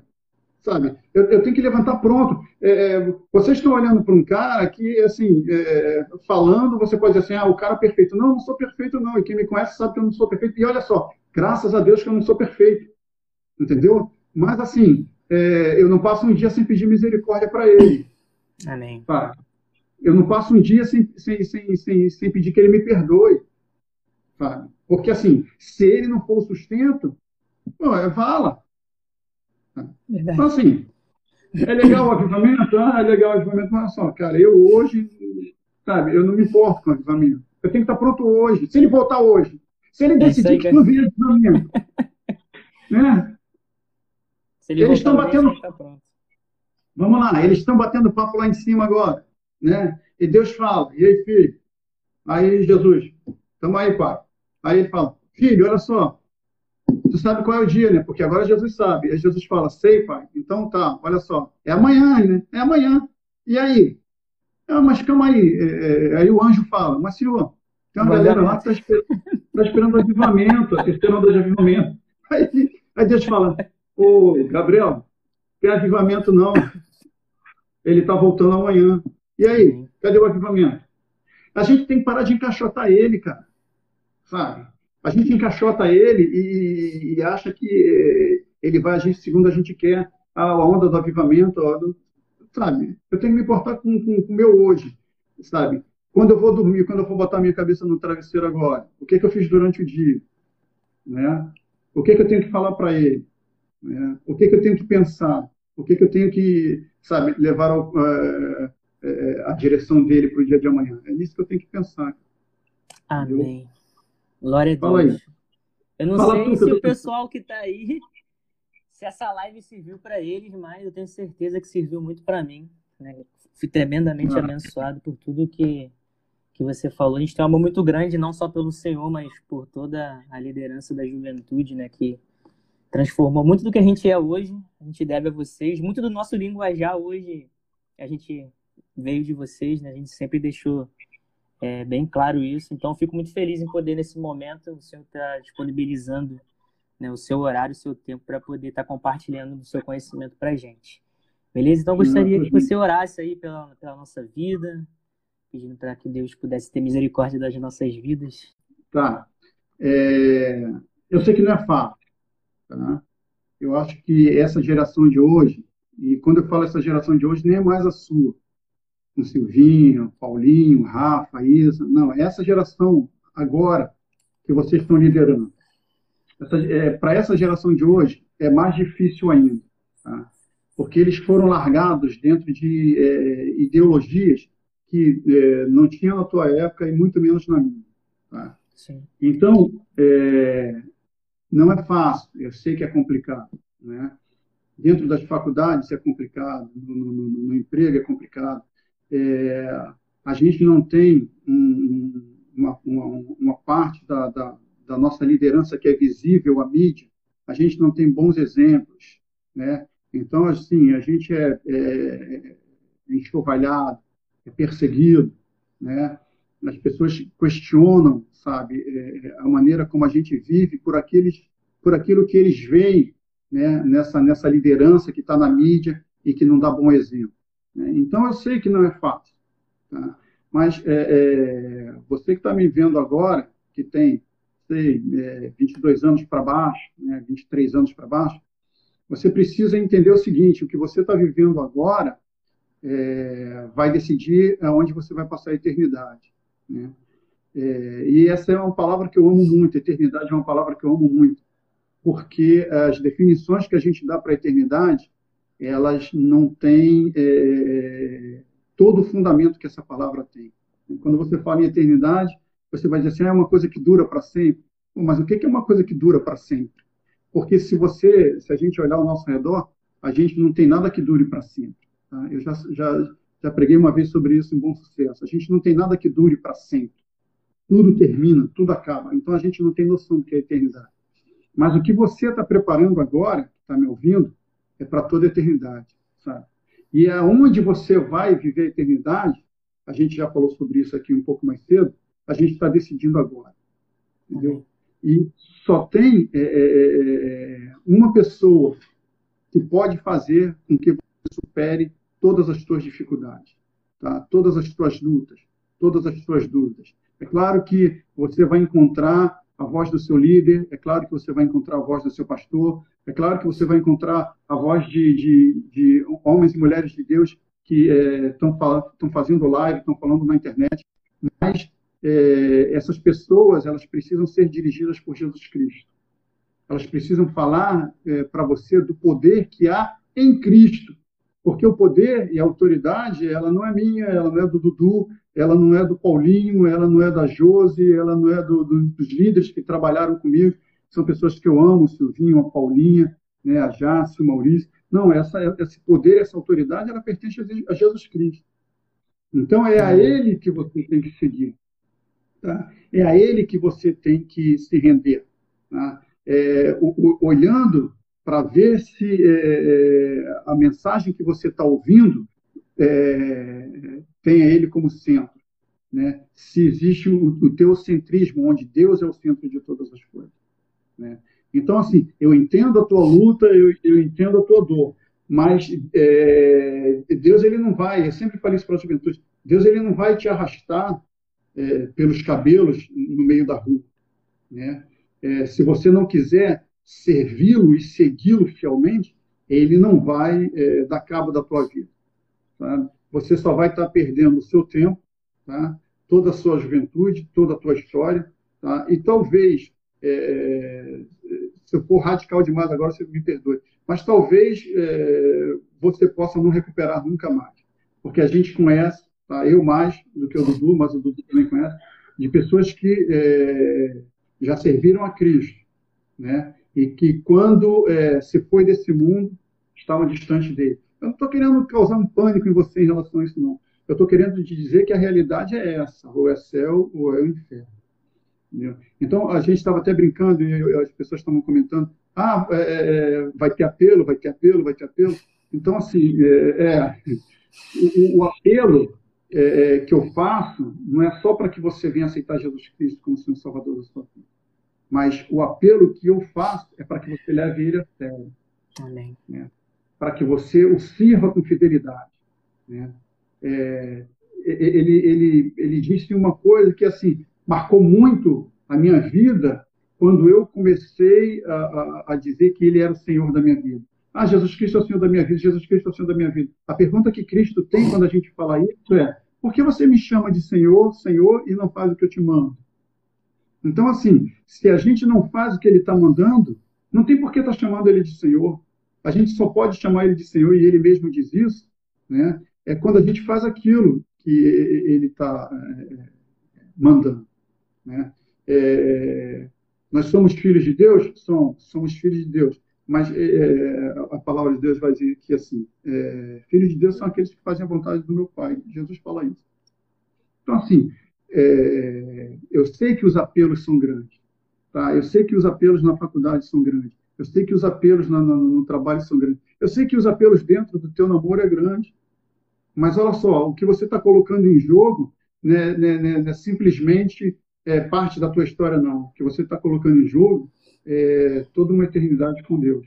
Sabe? Eu, eu tenho que levantar pronto. É, vocês estão olhando para um cara que, assim, é, falando, você pode dizer assim, ah, o cara é perfeito. Não, não sou perfeito, não. E quem me conhece sabe que eu não sou perfeito. E olha só, graças a Deus que eu não sou perfeito. Entendeu? Mas, assim, é, eu não passo um dia sem pedir misericórdia para ele. Amém. Tá? Eu não passo um dia sem, sem, sem, sem, sem pedir que ele me perdoe. Sabe? Porque, assim, se ele não for o sustento, pô, é vala. Verdade. Então, assim, é legal o avivamento? Ah, é legal o avivamento, mas só, cara, eu hoje, sabe, eu não me importo com o avivamento. Eu tenho que estar pronto hoje. Se ele voltar hoje, se ele É decidir que não vem avivamento, né? Ele Eles estão batendo- tá pronto. Vamos lá, eles estão batendo papo lá em cima agora, né? E Deus fala, e aí, filho? Aí, Jesus, tamo aí, pai. Aí ele fala, filho, olha só, tu sabe qual é o dia, né? Porque agora Jesus sabe. Aí Jesus fala, sei, pai. Então tá, olha só, é amanhã, né? É amanhã. E aí? Ah, mas calma aí. É, é, aí o anjo fala, mas senhor, tem uma Vai galera lá que tá esperando, tá esperando avivamento, a terceira onda de avivamento. Aí, aí Deus fala, ô, Gabriel, tem avivamento não. Ele está voltando amanhã. E aí, cadê o avivamento? A gente tem que parar de encaixotar ele, cara. Sabe? A gente encaixota ele e, e acha que eh, ele vai agir segundo a gente quer. A onda do avivamento, do- sabe? Eu tenho que me importar com, o meu hoje, sabe? Quando eu vou dormir, quando eu for botar minha cabeça no travesseiro agora, o que, que eu fiz durante o dia? Né? O que, que eu tenho que falar para ele? né? O que, que eu tenho que pensar? O que, que eu tenho que, sabe, levar ao, eh, eh, a direção dele para o dia de amanhã? É nisso que eu tenho que pensar. Amém. Glória a. Deus. Eu não Fala sei tu, que se o pessoal que tá aí, se essa live serviu para eles, mas eu tenho certeza que serviu muito para mim. né? Fui tremendamente Ah. abençoado por tudo que, que você falou. A gente tem um amor muito grande, não só pelo Senhor, mas por toda a liderança da juventude, né? Que transformou muito do que a gente é hoje. A gente deve a vocês. Muito do nosso linguajar hoje, a gente veio de vocês, né? A gente sempre deixou é bem claro isso. Então, fico muito feliz em poder, nesse momento, o senhor estar disponibilizando né, o seu horário, o seu tempo para poder estar compartilhando do seu conhecimento para a gente. Beleza? Então, eu gostaria que você orasse aí pela, pela nossa vida, pedindo para que Deus pudesse ter misericórdia das nossas vidas. Tá. É, eu sei que não é fácil. Tá? Eu acho que essa geração de hoje, e quando eu falo essa geração de hoje, nem é mais a sua. Com Silvinho, Paulinho, Rafa, Isa. Não, é essa geração agora que vocês estão liderando. Para essa geração de hoje, é mais difícil ainda. Tá? Porque eles foram largados dentro de é, ideologias que é, não tinha na tua época e muito menos na minha. Tá? Então, é, não é fácil, eu sei que é complicado. Né? Dentro das faculdades é complicado, no, no, no emprego é complicado. É, a gente não tem um, uma, uma, uma, parte da, da, da, nossa liderança que é visível à mídia, a gente não tem bons exemplos. Né? Então, assim, a gente é, é, é enxovalhado, é perseguido, né? As pessoas questionam, sabe, é, a maneira como a gente vive por aqueles, por aquilo que eles veem, né? Nessa nessa liderança que está na mídia e que não dá bom exemplo. Né? Então eu sei que não é fácil, tá? Mas é, é, você que está me vendo agora, que tem, sei, é, 22 anos para baixo, né? 23 anos para baixo, você precisa entender o seguinte: o que você está vivendo agora é, vai decidir aonde você vai passar a eternidade. Né? É, e essa é uma palavra que eu amo muito, eternidade é uma palavra que eu amo muito, porque as definições que a gente dá para a eternidade, elas não têm é, todo o fundamento que essa palavra tem. Quando você fala em eternidade, você vai dizer assim, ah, é uma coisa que dura para sempre. Mas o que é uma coisa que dura para sempre? Porque se você, se a gente olhar ao nosso redor, a gente não tem nada que dure para sempre. Tá? Eu já, já, já preguei uma vez sobre isso em Bom Sucesso. A gente não tem nada que dure para sempre. Tudo termina, tudo acaba. Então a gente não tem noção do que é eternidade. Mas o que você está preparando agora, está me ouvindo, é para toda a eternidade, sabe? E aonde você vai viver a eternidade, a gente já falou sobre isso aqui um pouco mais cedo, a gente está decidindo agora, entendeu? E só tem é, é, é, uma pessoa que pode fazer com que você supere todas as suas dificuldades, tá? todas as suas lutas, todas as suas dúvidas. É claro que você vai encontrar a voz do seu líder, é claro que você vai encontrar a voz do seu pastor, é claro que você vai encontrar a voz de, de, de homens e mulheres de Deus que estão é, fazendo live, estão falando na internet, mas é, essas pessoas elas precisam ser dirigidas por Jesus Cristo. Elas precisam falar é, para você do poder que há em Cristo, porque o poder e a autoridade ela não é minha, ela não é do Dudu, ela não é do Paulinho, ela não é da Josi, ela não é do, do, dos líderes que trabalharam comigo, são pessoas que eu amo, Silvinho, a Paulinha, né, a Jace, o Maurício. Não, essa, esse poder, essa autoridade, ela pertence a Jesus Cristo. Então é a. Ele que você tem que seguir. Tá? É a ele que você tem que se render. Tá? É, o, o, olhando para ver se é, é, a mensagem que você está ouvindo é, tem a ele como centro. Né? Se existe o, o teocentrismo, onde Deus é o centro de todas as coisas. Né? Então, assim, eu entendo a tua luta, eu, eu entendo a tua dor, mas é, Deus ele não vai, eu sempre falei isso para a juventude, Deus ele não vai te arrastar é, pelos cabelos no meio da rua. Né? É, se você não quiser servi-lo e segui-lo fielmente, ele não vai é, dar cabo da tua vida. Tá? Você só vai estar perdendo o seu tempo, tá? toda a sua juventude, toda a tua história, tá? e talvez, é, se eu for radical demais agora, você me perdoe, mas talvez é, você possa não recuperar nunca mais, porque a gente conhece tá? eu mais do que o Dudu, mas o Dudu também conhece, de pessoas que é, já serviram a Cristo, né? E que quando é, se foi desse mundo, estavam distante dele. Eu não estou querendo causar um pânico em você em relação a isso, não. Eu estou querendo te dizer que a realidade é essa, ou é céu ou é o inferno. Entendeu? Então, a gente estava até brincando e as pessoas estavam comentando, ah, é, é, vai ter apelo, vai ter apelo, vai ter apelo. Então, assim, é, é o, o, apelo é, é, que eu faço não é só para que você venha aceitar Jesus Cristo como Senhor Salvador da sua vida, mas o apelo que eu faço é para que você leve ele a sério. Amém. Né? Para que você o sirva com fidelidade. Né? É, ele, ele, ele disse uma coisa que assim marcou muito a minha vida quando eu comecei a, a, a dizer que ele era o Senhor da minha vida. Ah, Jesus Cristo é o Senhor da minha vida, Jesus Cristo é o Senhor da minha vida. A pergunta que Cristo tem quando a gente fala isso é: por que você me chama de Senhor, Senhor, e não faz o que eu te mando? Então, assim, se a gente não faz o que ele está mandando, não tem por que estar tá chamando ele de Senhor. A gente só pode chamar ele de Senhor, e ele mesmo diz isso, né? É quando a gente faz aquilo que ele está é, mandando. Né? É, nós somos filhos de Deus? Somos, somos filhos de Deus. Mas é, a palavra de Deus vai dizer que, assim, é, filhos de Deus são aqueles que fazem a vontade do meu Pai. Jesus fala isso. Então, assim, é, eu sei que os apelos são grandes. Tá? Eu sei que os apelos na faculdade são grandes. Eu sei que os apelos no, no, no trabalho são grandes. Eu sei que os apelos dentro do teu namoro é grande. Mas olha só, o que você está colocando em jogo né, né, né, né simplesmente é, parte da tua história, não. O que você está colocando em jogo é toda uma eternidade com Deus.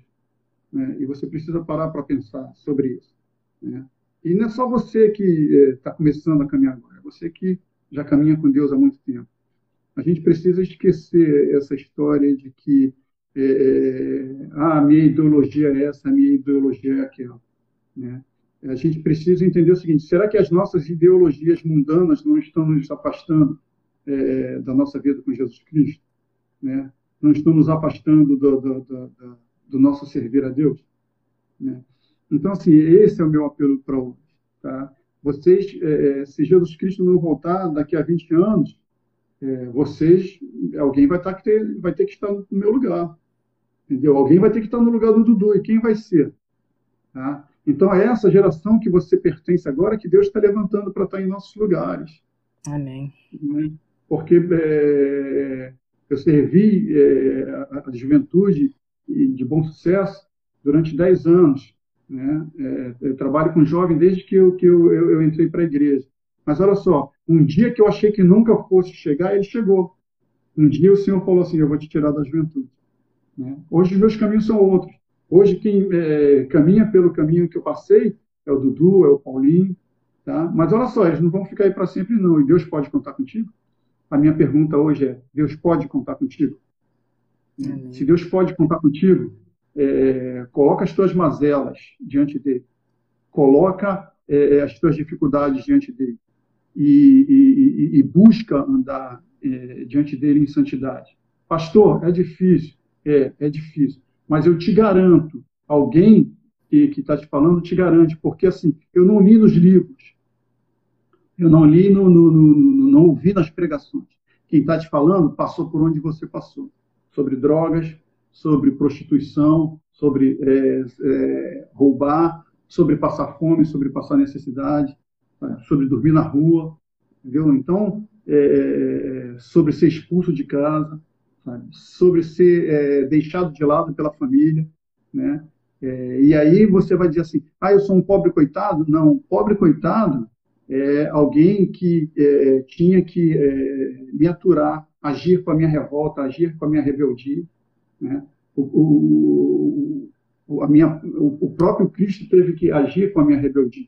Né? E você precisa parar para pensar sobre isso. Né? E não é só você que está é, começando a caminhar agora, é você que já caminha com Deus há muito tempo. A gente precisa esquecer essa história de que é, é ah, minha ideologia é essa, minha ideologia é aquela. Né? A gente precisa entender o seguinte: será que as nossas ideologias mundanas não estão nos afastando é, da nossa vida com Jesus Cristo, né? não estão nos afastando do, do, do, do nosso servir a Deus. Né? Então, assim, esse é o meu apelo para hoje. Tá? Vocês, é, é, se Jesus Cristo não voltar daqui a 20 anos, é, vocês, alguém vai, tá, ter, vai ter que estar no meu lugar. Entendeu? Alguém vai ter que estar no lugar do Dudu. E quem vai ser? Tá? Então, é essa geração que você pertence agora que Deus está levantando para estar em nossos lugares. Amém. Né? porque é, eu servi é, a, a, juventude de bom sucesso durante 10 anos. Né? É, eu trabalho com jovem desde que eu, que eu, eu, eu entrei para a igreja. Mas olha só, um dia que eu achei que nunca fosse chegar, ele chegou. Um dia o Senhor falou assim: Eu vou te tirar da juventude. Né? Hoje os meus caminhos são outros. Hoje quem é, caminha pelo caminho que eu passei é o Dudu, é o Paulinho. Tá? Mas olha só, eles não vão ficar aí para sempre, não. E Deus pode contar contigo? a minha pergunta hoje é: Deus pode contar contigo? Se Deus pode contar contigo, é, coloca as tuas mazelas diante dele, coloca é, as tuas dificuldades diante dele e, e, e busca andar é, diante dele em santidade. Pastor, é difícil, é, é difícil, mas eu te garanto, alguém que está te falando te garante, porque assim, eu não li nos livros, eu não li, no, no, no, não ouvi nas pregações. Quem está te falando passou por onde você passou. Sobre drogas, sobre prostituição, sobre é, é, roubar, sobre passar fome, sobre passar necessidade, né? sobre dormir na rua, entendeu? Então, é, sobre ser expulso de casa, sabe? sobre ser é, deixado de lado pela família, né? É, e aí você vai dizer assim, ah, eu sou um pobre coitado? Não, pobre coitado é, alguém que é, tinha que é, me aturar, agir com a minha revolta, agir com a minha rebeldia. Né? O, o, a minha, o, próprio Cristo teve que agir com a minha rebeldia.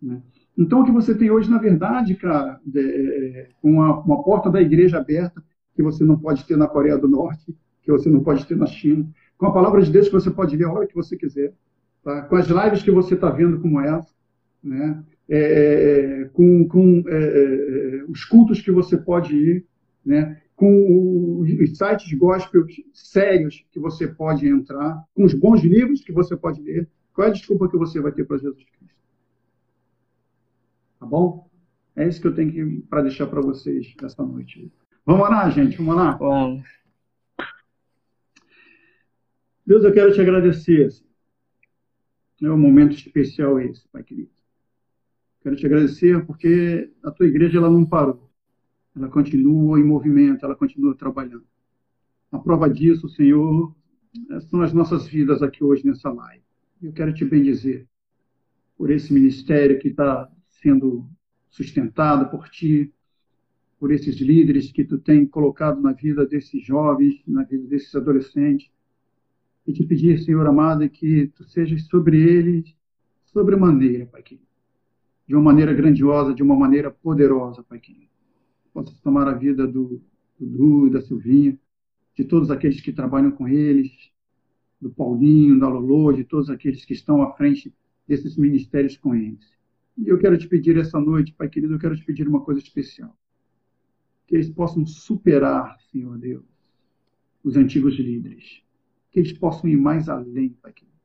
Né? Então, o que você tem hoje, na verdade, cara, é, uma, uma porta da igreja aberta, que você não pode ter na Coreia do Norte, que você não pode ter na China, com a palavra de Deus que você pode ler a hora que você quiser, tá? com as lives que você está vendo como essa, né? É, é, com, com é, é, os cultos que você pode ir, né? com os sites gospel sérios que você pode entrar, com os bons livros que você pode ler. Qual é a desculpa que você vai ter para Jesus Cristo? Tá bom? É isso que eu tenho para deixar para vocês essa noite. Vamos lá, gente? Vamos lá? Bom. Deus, eu quero te agradecer. É um momento especial esse, Pai querido. Quero te agradecer porque a tua igreja ela não parou. Ela continua em movimento, ela continua trabalhando. A prova disso, Senhor, são as nossas vidas aqui hoje nessa live. Eu quero te bendizer por esse ministério que está sendo sustentado por ti, por esses líderes que tu tem colocado na vida desses jovens, na vida desses adolescentes. E te pedir, Senhor amado, que tu sejas sobre eles sobremaneira, Pai querido de uma maneira grandiosa, de uma maneira poderosa, Pai querido. Possa tomar a vida do Dudu e da Silvinha, de todos aqueles que trabalham com eles, do Paulinho, da Lolo, de todos aqueles que estão à frente desses ministérios com eles. E eu quero te pedir essa noite, Pai querido, eu quero te pedir uma coisa especial. Que eles possam superar, Senhor Deus, os antigos líderes. Que eles possam ir mais além, Pai querido.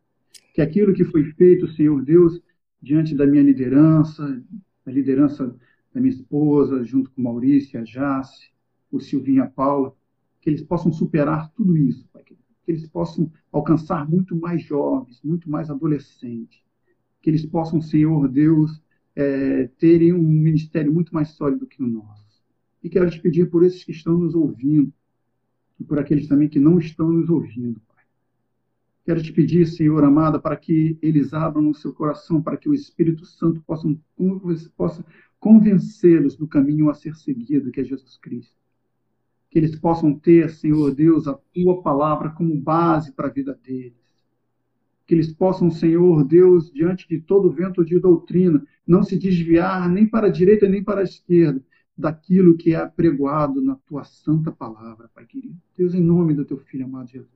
Que aquilo que foi feito, Senhor Deus, diante da minha liderança, da liderança da minha esposa, junto com Maurício, a Jace, o Silvinho a Paula, que eles possam superar tudo isso, Pai querido. Que eles possam alcançar muito mais jovens, muito mais adolescentes. Que eles possam, Senhor Deus, é, terem um ministério muito mais sólido que o nosso. E quero te pedir por esses que estão nos ouvindo, e por aqueles também que não estão nos ouvindo, Pai. Quero te pedir, Senhor amado, para que eles abram o seu coração, para que o Espírito Santo possa, possa convencê-los do caminho a ser seguido, que é Jesus Cristo. Que eles possam ter, Senhor Deus, a tua palavra como base para a vida deles. Que eles possam, Senhor Deus, diante de todo vento de doutrina, não se desviar nem para a direita nem para a esquerda, daquilo que é apregoado na tua santa palavra, Pai querido. Deus, em nome do teu filho amado Jesus,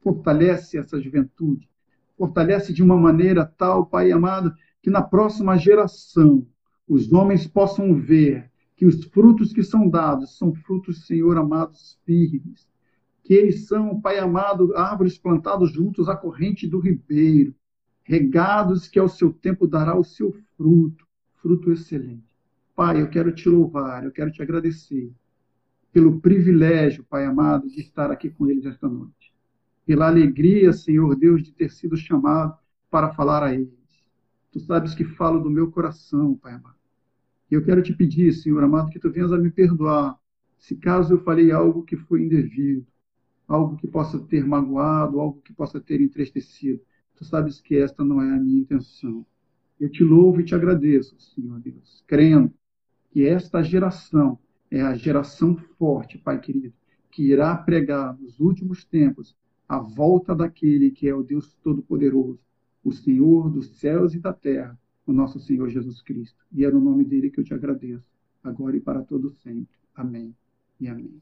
fortalece essa juventude, fortalece de uma maneira tal, Pai amado, que na próxima geração os homens possam ver que os frutos que são dados são frutos, Senhor amados, firmes, que eles são, Pai amado, árvores plantadas juntos à corrente do ribeiro, regados que ao seu tempo dará o seu fruto, fruto excelente. Pai, eu quero te louvar, eu quero te agradecer pelo privilégio, Pai amado, de estar aqui com eles esta noite. Pela alegria, Senhor Deus, de ter sido chamado para falar a eles. Tu sabes que falo do meu coração, Pai amado. E eu quero te pedir, Senhor amado, que tu venhas a me perdoar se caso eu falei algo que foi indevido, algo que possa ter magoado, algo que possa ter entristecido. Tu sabes que esta não é a minha intenção. Eu te louvo e te agradeço, Senhor Deus, crendo que esta geração é a geração forte, Pai querido, que irá pregar nos últimos tempos a volta daquele que é o Deus Todo-Poderoso, o Senhor dos céus e da terra, o nosso Senhor Jesus Cristo. E é no nome dele que eu te agradeço, agora e para todo sempre. Amém e amém.